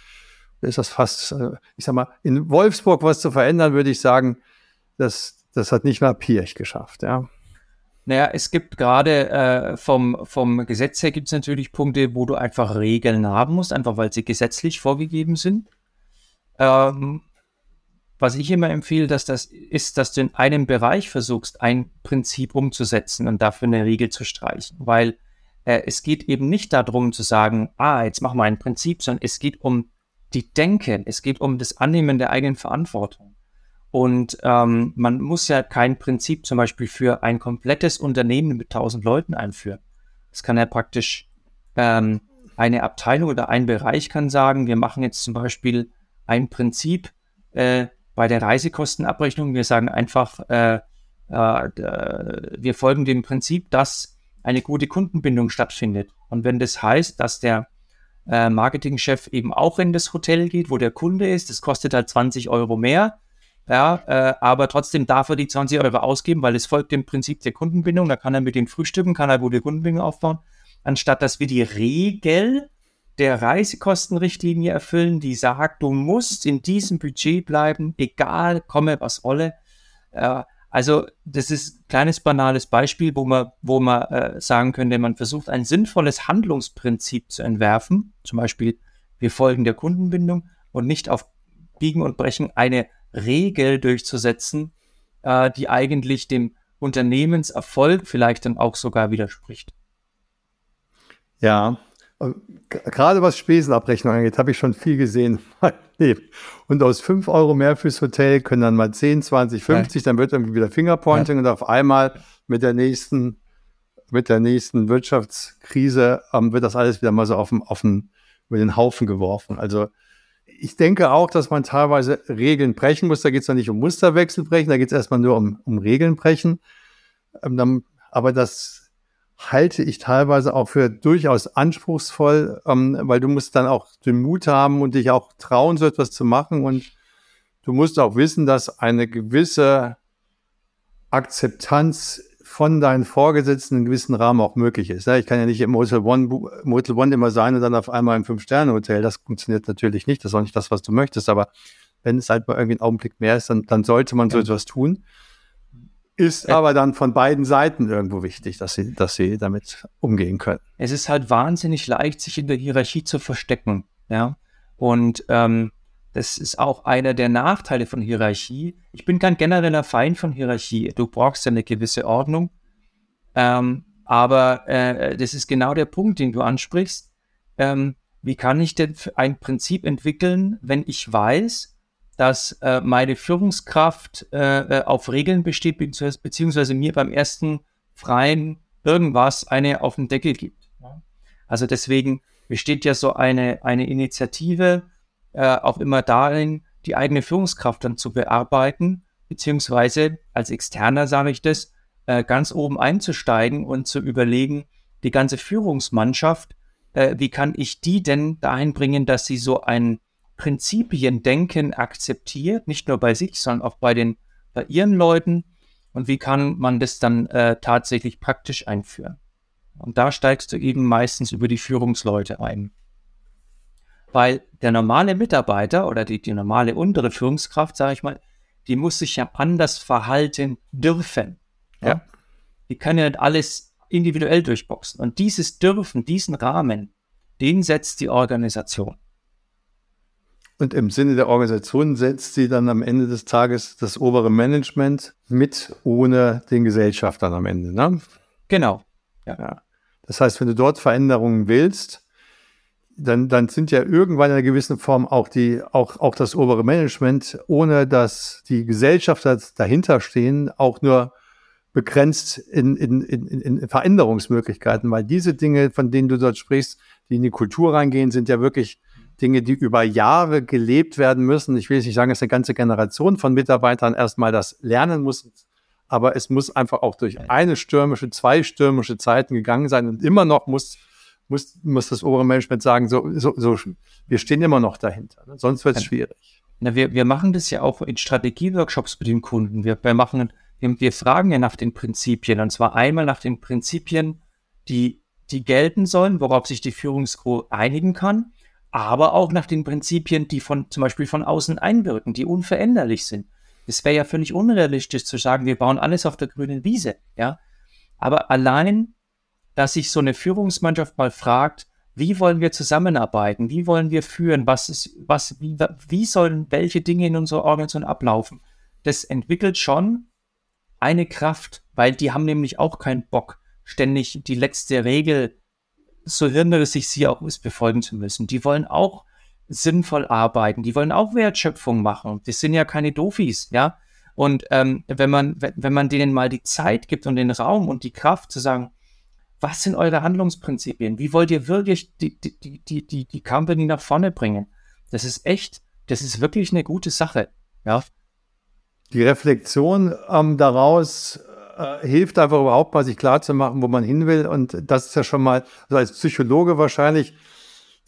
ist das fast, äh, ich sag mal, in Wolfsburg was zu verändern, würde ich sagen, das, das hat nicht mal Pirch geschafft, ja. Naja, es gibt gerade äh, vom, vom Gesetz her gibt es natürlich Punkte, wo du einfach Regeln haben musst, einfach weil sie gesetzlich vorgegeben sind. Ähm, was ich immer empfehle, dass das ist, dass du in einem Bereich versuchst, ein Prinzip umzusetzen und dafür eine Regel zu streichen. Weil es geht eben nicht darum zu sagen, ah, jetzt machen wir ein Prinzip, sondern es geht um die Denke, es geht um das Annehmen der eigenen Verantwortung. Und ähm, man muss ja kein Prinzip zum Beispiel für ein komplettes Unternehmen mit 1000 Leuten einführen. Es kann ja praktisch ähm, eine Abteilung oder ein Bereich kann sagen, wir machen jetzt zum Beispiel ein Prinzip äh, bei der Reisekostenabrechnung. Wir sagen einfach, äh, äh, wir folgen dem Prinzip, dass eine gute Kundenbindung stattfindet. Und wenn das heißt, dass der äh, Marketingchef eben auch in das Hotel geht, wo der Kunde ist, das kostet halt 20 Euro mehr, ja, äh, aber trotzdem darf er die 20 Euro ausgeben, weil es folgt dem Prinzip der Kundenbindung. Da kann er mit den Frühstücken, kann er gute Kundenbindung aufbauen, anstatt dass wir die Regel der Reisekostenrichtlinie erfüllen, die sagt, du musst in diesem Budget bleiben, egal, komme was wolle. Äh, also das ist ein kleines banales Beispiel, wo man, wo man äh, sagen könnte, man versucht ein sinnvolles Handlungsprinzip zu entwerfen, zum Beispiel wir folgen der Kundenbindung und nicht auf Biegen und Brechen eine Regel durchzusetzen, äh, die eigentlich dem Unternehmenserfolg vielleicht dann auch sogar widerspricht. Ja, gerade was Spesenabrechnung angeht, habe ich schon viel gesehen. und aus 5 Euro mehr fürs Hotel können dann mal 10, 20, 50, ja. dann wird irgendwie wieder Fingerpointing ja. und auf einmal mit der nächsten, mit der nächsten Wirtschaftskrise ähm, wird das alles wieder mal so auf den, auf den, über den Haufen geworfen. Also ich denke auch, dass man teilweise Regeln brechen muss. Da geht es ja nicht um Musterwechsel brechen, da geht es erstmal nur um, um Regeln brechen. Ähm, dann, aber das halte ich teilweise auch für durchaus anspruchsvoll, ähm, weil du musst dann auch den Mut haben und dich auch trauen, so etwas zu machen. Und du musst auch wissen, dass eine gewisse Akzeptanz von deinen Vorgesetzten in gewissen Rahmen auch möglich ist. Ich kann ja nicht im Motel One, Motel One immer sein und dann auf einmal im Fünf-Sterne-Hotel. Das funktioniert natürlich nicht. Das ist auch nicht das, was du möchtest. Aber wenn es halt mal irgendwie ein Augenblick mehr ist, dann, dann sollte man so etwas tun. Ist aber dann von beiden Seiten irgendwo wichtig, dass sie, dass sie damit umgehen können. Es ist halt wahnsinnig leicht, sich in der Hierarchie zu verstecken. Ja. Und ähm, das ist auch einer der Nachteile von Hierarchie. Ich bin kein genereller Feind von Hierarchie. Du brauchst ja eine gewisse Ordnung. Ähm, aber äh, das ist genau der Punkt, den du ansprichst. Ähm, wie kann ich denn ein Prinzip entwickeln, wenn ich weiß, dass äh, meine Führungskraft äh, äh auf Regeln besteht, beziehungsweise, beziehungsweise mir beim ersten freien irgendwas eine auf den Deckel gibt. Also deswegen besteht ja so eine, eine Initiative, äh, auch immer darin, die eigene Führungskraft dann zu bearbeiten, beziehungsweise als Externer sage ich das, äh, ganz oben einzusteigen und zu überlegen, die ganze Führungsmannschaft, äh, wie kann ich die denn dahin bringen, dass sie so ein Prinzipiendenken akzeptiert, nicht nur bei sich, sondern auch bei den bei ihren Leuten und wie kann man das dann äh, tatsächlich praktisch einführen. Und da steigst du eben meistens über die Führungsleute ein. Weil der normale Mitarbeiter oder die, die normale untere Führungskraft, sage ich mal, die muss sich ja anders verhalten dürfen. Ja. ja. Die kann ja nicht alles individuell durchboxen. Und dieses Dürfen, diesen Rahmen, den setzt die Organisation. Und im Sinne der Organisation setzt sie dann am Ende des Tages das obere Management mit, ohne den Gesellschaftern am Ende. Ne? Genau. Ja. ja. Das heißt, wenn du dort Veränderungen willst, dann, dann sind ja irgendwann in einer gewissen Form auch die, auch, auch das obere Management, ohne dass die Gesellschafter dahinter stehen, auch nur begrenzt in, in, in, in Veränderungsmöglichkeiten, weil diese Dinge, von denen du dort sprichst, die in die Kultur reingehen, sind ja wirklich Dinge, die über Jahre gelebt werden müssen. Ich will jetzt nicht sagen, dass eine ganze Generation von Mitarbeitern erstmal das lernen muss, aber es muss einfach auch durch eine stürmische, zwei stürmische Zeiten gegangen sein und immer noch muss, muss, muss das obere Management sagen, so, so, so wir stehen immer noch dahinter. Ne? Sonst wird es schwierig. Na, wir, wir machen das ja auch in Strategieworkshops mit den Kunden. Wir, wir machen, wir, wir fragen ja nach den Prinzipien und zwar einmal nach den Prinzipien, die, die gelten sollen, worauf sich die Führungscrew einigen kann aber auch nach den Prinzipien, die von zum Beispiel von außen einwirken, die unveränderlich sind. Es wäre ja völlig unrealistisch zu sagen, wir bauen alles auf der grünen Wiese, ja. Aber allein, dass sich so eine Führungsmannschaft mal fragt, wie wollen wir zusammenarbeiten, wie wollen wir führen, was ist, was, wie, wie sollen welche Dinge in unserer Organisation ablaufen, das entwickelt schon eine Kraft, weil die haben nämlich auch keinen Bock, ständig die letzte Regel so hirnrissig sie auch ist, befolgen zu müssen. Die wollen auch sinnvoll arbeiten, die wollen auch Wertschöpfung machen. Das sind ja keine Dofis, ja. Und ähm, wenn man, wenn man denen mal die Zeit gibt und den Raum und die Kraft zu sagen, was sind eure Handlungsprinzipien? Wie wollt ihr wirklich die, die, die, die, die, Company nach vorne bringen? Das ist echt, das ist wirklich eine gute Sache, ja. Die Reflexion ähm, daraus äh, hilft einfach überhaupt mal, sich klarzumachen, wo man hin will. Und das ist ja schon mal, also als Psychologe wahrscheinlich,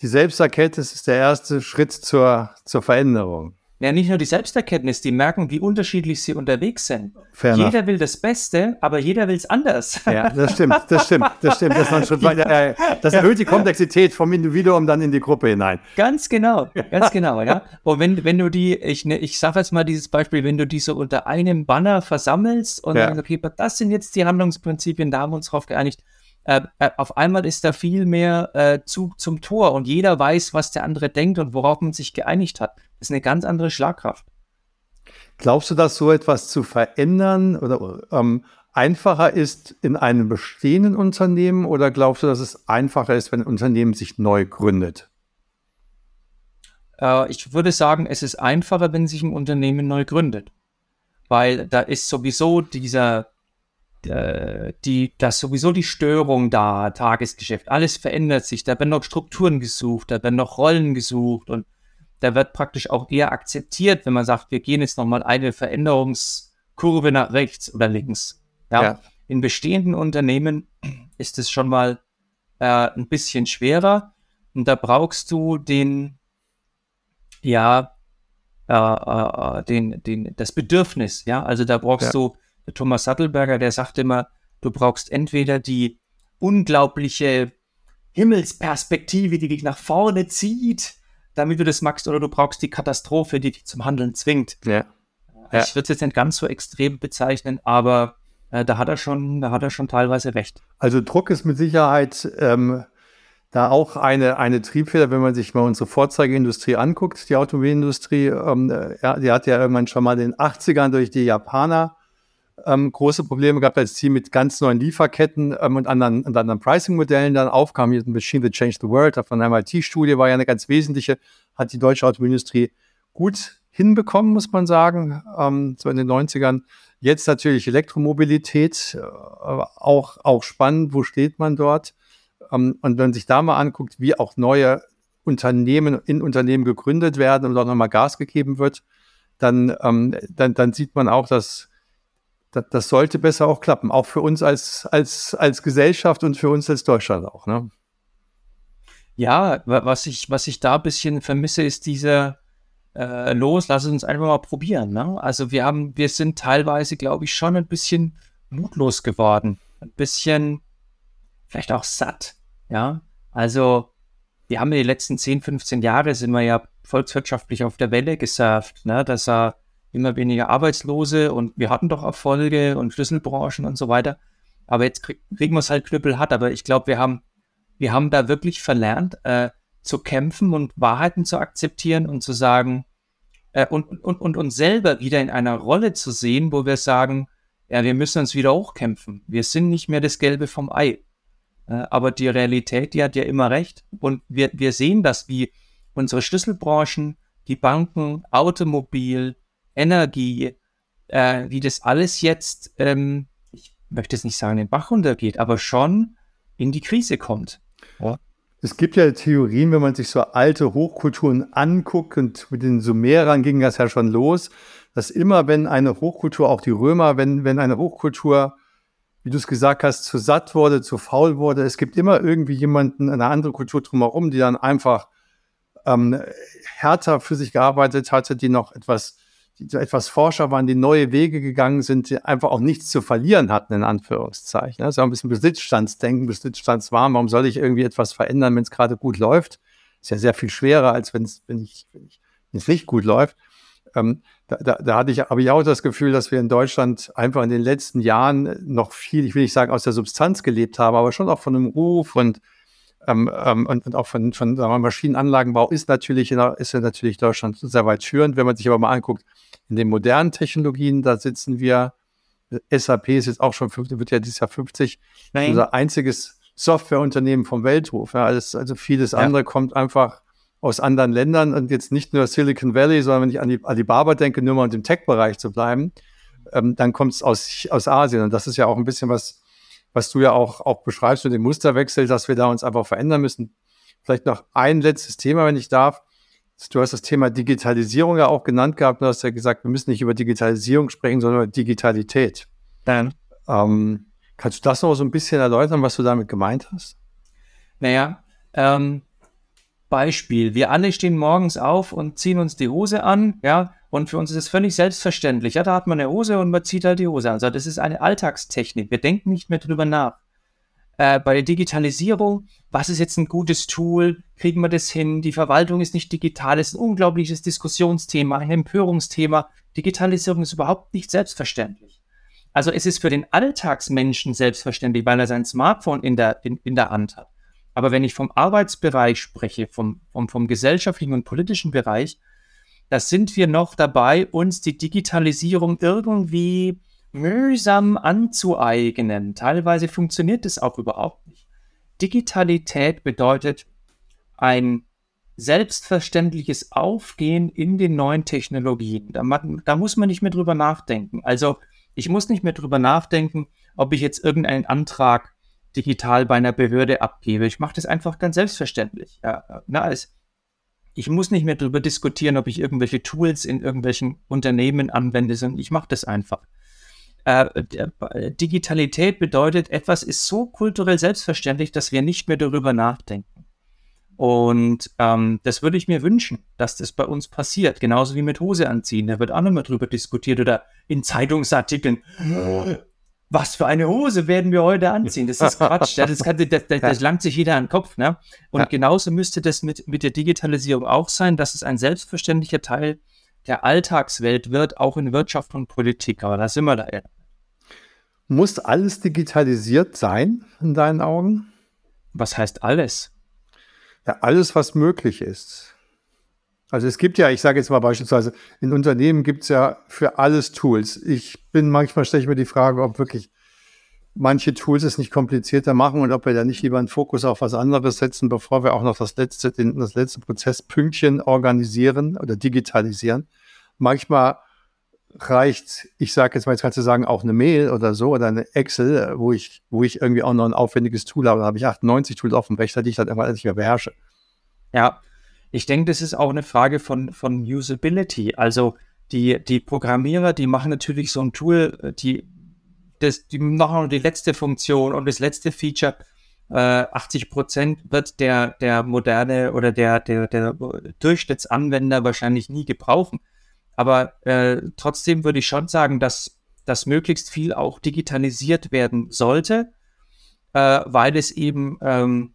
die Selbsterkenntnis ist der erste Schritt zur, zur Veränderung. Ja, nicht nur die Selbsterkenntnis, die merken, wie unterschiedlich sie unterwegs sind. Fair jeder enough. will das Beste, aber jeder will es anders. Ja, das stimmt, das stimmt, das stimmt. Das, man schon, ja. das erhöht die Komplexität vom Individuum dann in die Gruppe hinein. Ganz genau, ganz genau, ja. Und wenn, wenn du die, ich, ne, ich sage jetzt mal dieses Beispiel, wenn du die so unter einem Banner versammelst und ja. sagst, okay, das sind jetzt die Handlungsprinzipien, da haben wir uns drauf geeinigt, äh, äh, auf einmal ist da viel mehr äh, Zug zum Tor und jeder weiß, was der andere denkt und worauf man sich geeinigt hat. Das ist eine ganz andere Schlagkraft. Glaubst du, dass so etwas zu verändern oder ähm, einfacher ist in einem bestehenden Unternehmen oder glaubst du, dass es einfacher ist, wenn ein Unternehmen sich neu gründet? Äh, ich würde sagen, es ist einfacher, wenn sich ein Unternehmen neu gründet. Weil da ist sowieso dieser die, dass sowieso die Störung da, Tagesgeschäft, alles verändert sich. Da werden noch Strukturen gesucht, da werden noch Rollen gesucht und da wird praktisch auch eher akzeptiert, wenn man sagt, wir gehen jetzt nochmal eine Veränderungskurve nach rechts oder links. Ja. ja. In bestehenden Unternehmen ist es schon mal äh, ein bisschen schwerer und da brauchst du den, ja, äh, äh, den, den, das Bedürfnis, ja, also da brauchst ja. du Thomas Sattelberger, der sagt immer, du brauchst entweder die unglaubliche Himmelsperspektive, die dich nach vorne zieht, damit du das magst, oder du brauchst die Katastrophe, die dich zum Handeln zwingt. Ja. ja. Ich würde es jetzt nicht ganz so extrem bezeichnen, aber äh, da hat er schon, da hat er schon teilweise recht. Also Druck ist mit Sicherheit ähm, da auch eine, eine Triebfeder, wenn man sich mal unsere Vorzeigeindustrie anguckt, die Automobilindustrie, ähm, ja, die hat ja irgendwann schon mal in den 80ern durch die Japaner ähm, große Probleme gehabt, als Team mit ganz neuen Lieferketten ähm, und anderen, und anderen Pricing-Modellen dann aufkam. Hier ein Machine that changed the world von einer MIT-Studie war ja eine ganz wesentliche, hat die deutsche Automobilindustrie gut hinbekommen, muss man sagen, ähm, so in den 90ern. Jetzt natürlich Elektromobilität, äh, auch, auch spannend, wo steht man dort? Ähm, und wenn man sich da mal anguckt, wie auch neue Unternehmen in Unternehmen gegründet werden und auch nochmal Gas gegeben wird, dann, ähm, dann, dann sieht man auch, dass das, das, sollte besser auch klappen, auch für uns als, als, als Gesellschaft und für uns als Deutschland auch. Ne? Ja, was ich, was ich da ein bisschen vermisse, ist dieser äh, Los, lass uns einfach mal probieren. Ne? Also wir haben, wir sind teilweise, glaube ich, schon ein bisschen mutlos geworden. Ein bisschen vielleicht auch satt. Ja, also wir haben in den letzten 10, 15 Jahre sind wir ja volkswirtschaftlich auf der Welle gesurft, ne? dass er immer weniger Arbeitslose und wir hatten doch Erfolge und Schlüsselbranchen und so weiter. Aber jetzt krieg, kriegen wir es halt knüppelhart. Aber ich glaube, wir haben, wir haben da wirklich verlernt, äh, zu kämpfen und Wahrheiten zu akzeptieren und zu sagen, äh, und, und, und uns selber wieder in einer Rolle zu sehen, wo wir sagen, ja, wir müssen uns wieder hochkämpfen. Wir sind nicht mehr das Gelbe vom Ei. Äh, aber die Realität, die hat ja immer recht. Und wir, wir sehen das, wie unsere Schlüsselbranchen, die Banken, Automobil, Energie, äh, wie das alles jetzt, ähm, ich möchte es nicht sagen, den Bach runtergeht, aber schon in die Krise kommt. Ja. Es gibt ja Theorien, wenn man sich so alte Hochkulturen anguckt und mit den Sumerern ging das ja schon los, dass immer, wenn eine Hochkultur, auch die Römer, wenn, wenn eine Hochkultur, wie du es gesagt hast, zu satt wurde, zu faul wurde, es gibt immer irgendwie jemanden, eine andere Kultur drumherum, die dann einfach ähm, härter für sich gearbeitet hatte, die noch etwas die etwas Forscher waren, die neue Wege gegangen sind, die einfach auch nichts zu verlieren hatten, in Anführungszeichen. Das ist ja ein bisschen Besitzstandsdenken, Besitzstandswahn. Warum soll ich irgendwie etwas verändern, wenn es gerade gut läuft? Ist ja sehr viel schwerer, als wenn es, wenn ich, wenn nicht gut läuft. Ähm, da, da, da hatte ich, habe ich auch das Gefühl, dass wir in Deutschland einfach in den letzten Jahren noch viel, ich will nicht sagen aus der Substanz gelebt haben, aber schon auch von einem Ruf und ähm, ähm, und, und, auch von, von Maschinenanlagenbau ist natürlich, in, ist natürlich Deutschland sehr weit führend. Wenn man sich aber mal anguckt, in den modernen Technologien, da sitzen wir, SAP ist jetzt auch schon, wird ja dieses Jahr 50, Nein. unser einziges Softwareunternehmen vom Weltruf. Ja, alles, also vieles ja. andere kommt einfach aus anderen Ländern und jetzt nicht nur Silicon Valley, sondern wenn ich an die Alibaba denke, nur mal im Tech-Bereich zu bleiben, ähm, dann kommt es aus, aus Asien. Und das ist ja auch ein bisschen was, was du ja auch, auch beschreibst mit dem Musterwechsel, dass wir da uns einfach verändern müssen. Vielleicht noch ein letztes Thema, wenn ich darf. Du hast das Thema Digitalisierung ja auch genannt gehabt. Du hast ja gesagt, wir müssen nicht über Digitalisierung sprechen, sondern über Digitalität. Dann. Ähm, kannst du das noch so ein bisschen erläutern, was du damit gemeint hast? Naja, ähm, Beispiel. Wir alle stehen morgens auf und ziehen uns die Hose an, ja, und für uns ist es völlig selbstverständlich. Ja, da hat man eine Hose und man zieht halt die Hose an. Also das ist eine Alltagstechnik. Wir denken nicht mehr drüber nach. Äh, bei der Digitalisierung, was ist jetzt ein gutes Tool? Kriegen wir das hin? Die Verwaltung ist nicht digital. Das ist ein unglaubliches Diskussionsthema, ein Empörungsthema. Digitalisierung ist überhaupt nicht selbstverständlich. Also es ist für den Alltagsmenschen selbstverständlich, weil er sein Smartphone in der, in, in der Hand hat. Aber wenn ich vom Arbeitsbereich spreche, vom, vom, vom gesellschaftlichen und politischen Bereich, da sind wir noch dabei, uns die Digitalisierung irgendwie mühsam anzueignen. Teilweise funktioniert es auch überhaupt nicht. Digitalität bedeutet ein selbstverständliches Aufgehen in den neuen Technologien. Da, da, muss man nicht mehr drüber nachdenken. Also ich muss nicht mehr drüber nachdenken, ob ich jetzt irgendeinen Antrag digital bei einer Behörde abgebe. Ich mache das einfach ganz selbstverständlich. Ja, na, es, ich muss nicht mehr darüber diskutieren, ob ich irgendwelche Tools in irgendwelchen Unternehmen anwende, sondern ich mache das einfach. Äh, Digitalität bedeutet, etwas ist so kulturell selbstverständlich, dass wir nicht mehr darüber nachdenken. Und ähm, das würde ich mir wünschen, dass das bei uns passiert. Genauso wie mit Hose anziehen. Da wird auch noch mal drüber diskutiert oder in Zeitungsartikeln was für eine Hose werden wir heute anziehen? Das ist Quatsch. Das, kann, das, das, das langt sich jeder an den Kopf. Ne? Und genauso müsste das mit, mit der Digitalisierung auch sein, dass es ein selbstverständlicher Teil der Alltagswelt wird, auch in Wirtschaft und Politik. Aber da sind wir da. Muss alles digitalisiert sein, in deinen Augen? Was heißt alles? Ja, alles, was möglich ist. Also es gibt ja, ich sage jetzt mal beispielsweise, in Unternehmen gibt es ja für alles Tools. Ich bin manchmal stelle ich mir die Frage, ob wirklich manche Tools es nicht komplizierter machen und ob wir da nicht lieber einen Fokus auf was anderes setzen, bevor wir auch noch das letzte, den, das letzte Prozesspünktchen organisieren oder digitalisieren. Manchmal reicht, ich sage jetzt mal, jetzt kannst du sagen, auch eine Mail oder so oder eine Excel, wo ich, wo ich irgendwie auch noch ein aufwendiges Tool habe. Da habe ich 98 Tools auf dem Rechner, die ich dann irgendwann nicht mehr beherrsche. Ja, ich denke, das ist auch eine Frage von, von Usability. Also die, die Programmierer, die machen natürlich so ein Tool, die das, die noch die letzte Funktion und das letzte Feature. Äh, 80 Prozent wird der, der moderne oder der, der, der Durchschnittsanwender wahrscheinlich nie gebrauchen. Aber äh, trotzdem würde ich schon sagen, dass, dass möglichst viel auch digitalisiert werden sollte, äh, weil es eben ähm,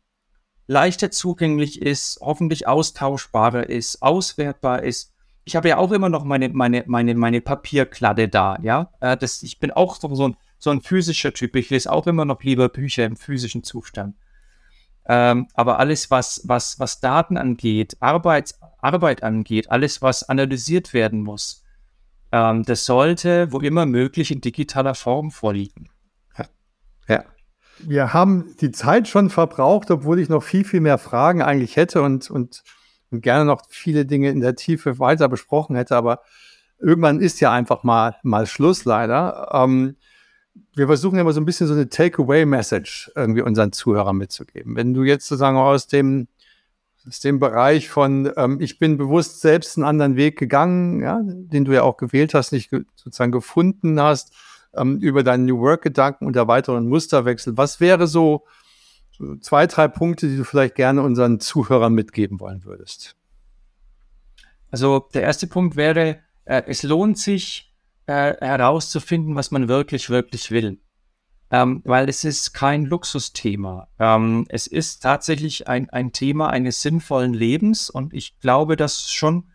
leichter zugänglich ist, hoffentlich austauschbarer ist, auswertbar ist. Ich habe ja auch immer noch meine, meine, meine, meine Papierkladde da, ja. Äh, das, ich bin auch so, ein, so ein physischer Typ. Ich lese auch immer noch lieber Bücher im physischen Zustand. Ähm, aber alles, was, was, was Daten angeht, Arbeit, Arbeit angeht, alles, was analysiert werden muss, ähm, das sollte, wo immer möglich, in digitaler Form vorliegen. Ja. ja wir haben die Zeit schon verbraucht, obwohl ich noch viel, viel mehr Fragen eigentlich hätte und, und, und gerne noch viele Dinge in der Tiefe weiter besprochen hätte. Aber irgendwann ist ja einfach mal, mal Schluss leider. Ähm, wir versuchen immer so ein bisschen so eine Takeaway-Message irgendwie unseren Zuhörern mitzugeben. Wenn du jetzt sozusagen aus dem, aus dem Bereich von, ähm, ich bin bewusst selbst einen anderen Weg gegangen, ja, den du ja auch gewählt hast, nicht sozusagen gefunden hast, ähm, über deinen New Work-Gedanken und der weiteren Musterwechsel. Was wäre so, so zwei, drei Punkte, die du vielleicht gerne unseren Zuhörern mitgeben wollen würdest? Also der erste Punkt wäre, äh, es lohnt sich äh, herauszufinden, was man wirklich, wirklich will. Ähm, weil es ist kein Luxusthema. Ähm, es ist tatsächlich ein, ein Thema eines sinnvollen Lebens und ich glaube, dass schon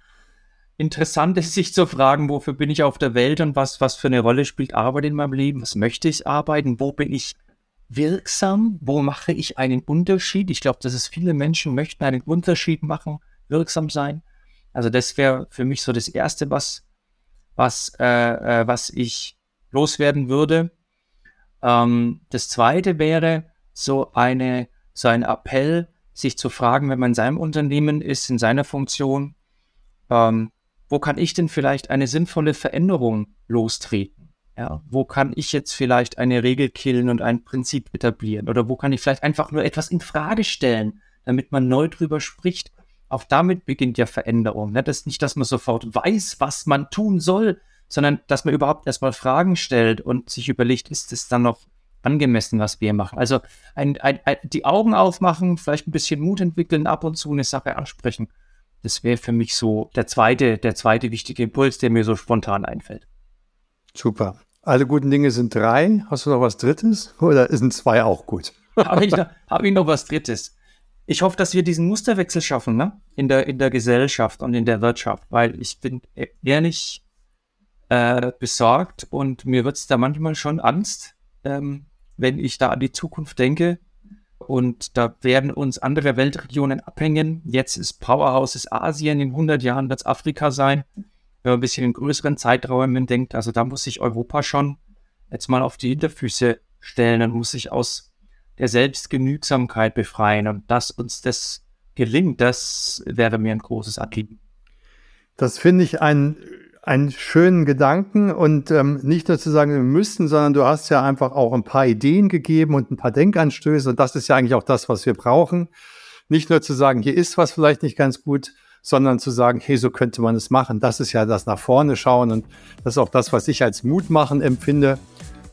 interessant ist, sich zu fragen, wofür bin ich auf der Welt und was, was für eine Rolle spielt Arbeit in meinem Leben? Was möchte ich arbeiten? Wo bin ich wirksam? Wo mache ich einen Unterschied? Ich glaube, dass es viele Menschen möchten einen Unterschied machen, wirksam sein. Also das wäre für mich so das Erste, was, was, äh, äh, was ich loswerden würde. Ähm, das Zweite wäre so eine, so ein Appell, sich zu fragen, wenn man in seinem Unternehmen ist, in seiner Funktion, ähm, wo kann ich denn vielleicht eine sinnvolle Veränderung lostreten? Ja, wo kann ich jetzt vielleicht eine Regel killen und ein Prinzip etablieren? Oder wo kann ich vielleicht einfach nur etwas in Frage stellen, damit man neu drüber spricht? Auch damit beginnt ja Veränderung. Ne? Das ist nicht, dass man sofort weiß, was man tun soll, sondern dass man überhaupt erstmal Fragen stellt und sich überlegt, ist es dann noch angemessen, was wir machen? Also ein, ein, ein, die Augen aufmachen, vielleicht ein bisschen Mut entwickeln, ab und zu eine Sache ansprechen das wäre für mich so der zweite, der zweite wichtige Impuls, der mir so spontan einfällt. Super. Alle guten Dinge sind drei. Hast du noch was Drittes? Oder sind zwei auch gut? Habe ich, noch, hab ich noch was Drittes? Ich hoffe, dass wir diesen Musterwechsel schaffen, ne? In der, in der Gesellschaft und in der Wirtschaft, weil ich bin ehrlich äh, besorgt und mir wird es da manchmal schon Angst, ähm, wenn ich da an die Zukunft denke, und da werden uns andere Weltregionen abhängen. Jetzt ist Powerhouse Asien, in 100 Jahren wird es Afrika sein. Wenn man ein bisschen in größeren Zeiträumen denkt, also da muss sich Europa schon jetzt mal auf die Hinterfüße stellen und muss sich aus der Selbstgenügsamkeit befreien. Und dass uns das gelingt, das wäre mir ein großes Anliegen. Das finde ich ein einen schönen Gedanken und ähm, nicht nur zu sagen, wir müssten, sondern du hast ja einfach auch ein paar Ideen gegeben und ein paar Denkanstöße und das ist ja eigentlich auch das, was wir brauchen. Nicht nur zu sagen, hier ist was vielleicht nicht ganz gut, sondern zu sagen, hey, so könnte man es machen. Das ist ja das nach vorne schauen und das ist auch das, was ich als Mut machen empfinde.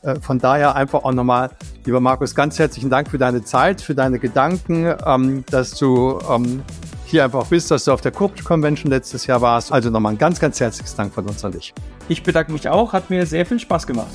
Äh, von daher einfach auch nochmal, lieber Markus, ganz herzlichen Dank für deine Zeit, für deine Gedanken, ähm, dass du ähm, hier einfach bist, dass du auf der Corporate Convention letztes Jahr warst. Also nochmal ein ganz, ganz herzliches Dank von uns an dich. Ich bedanke mich auch, hat mir sehr viel Spaß gemacht.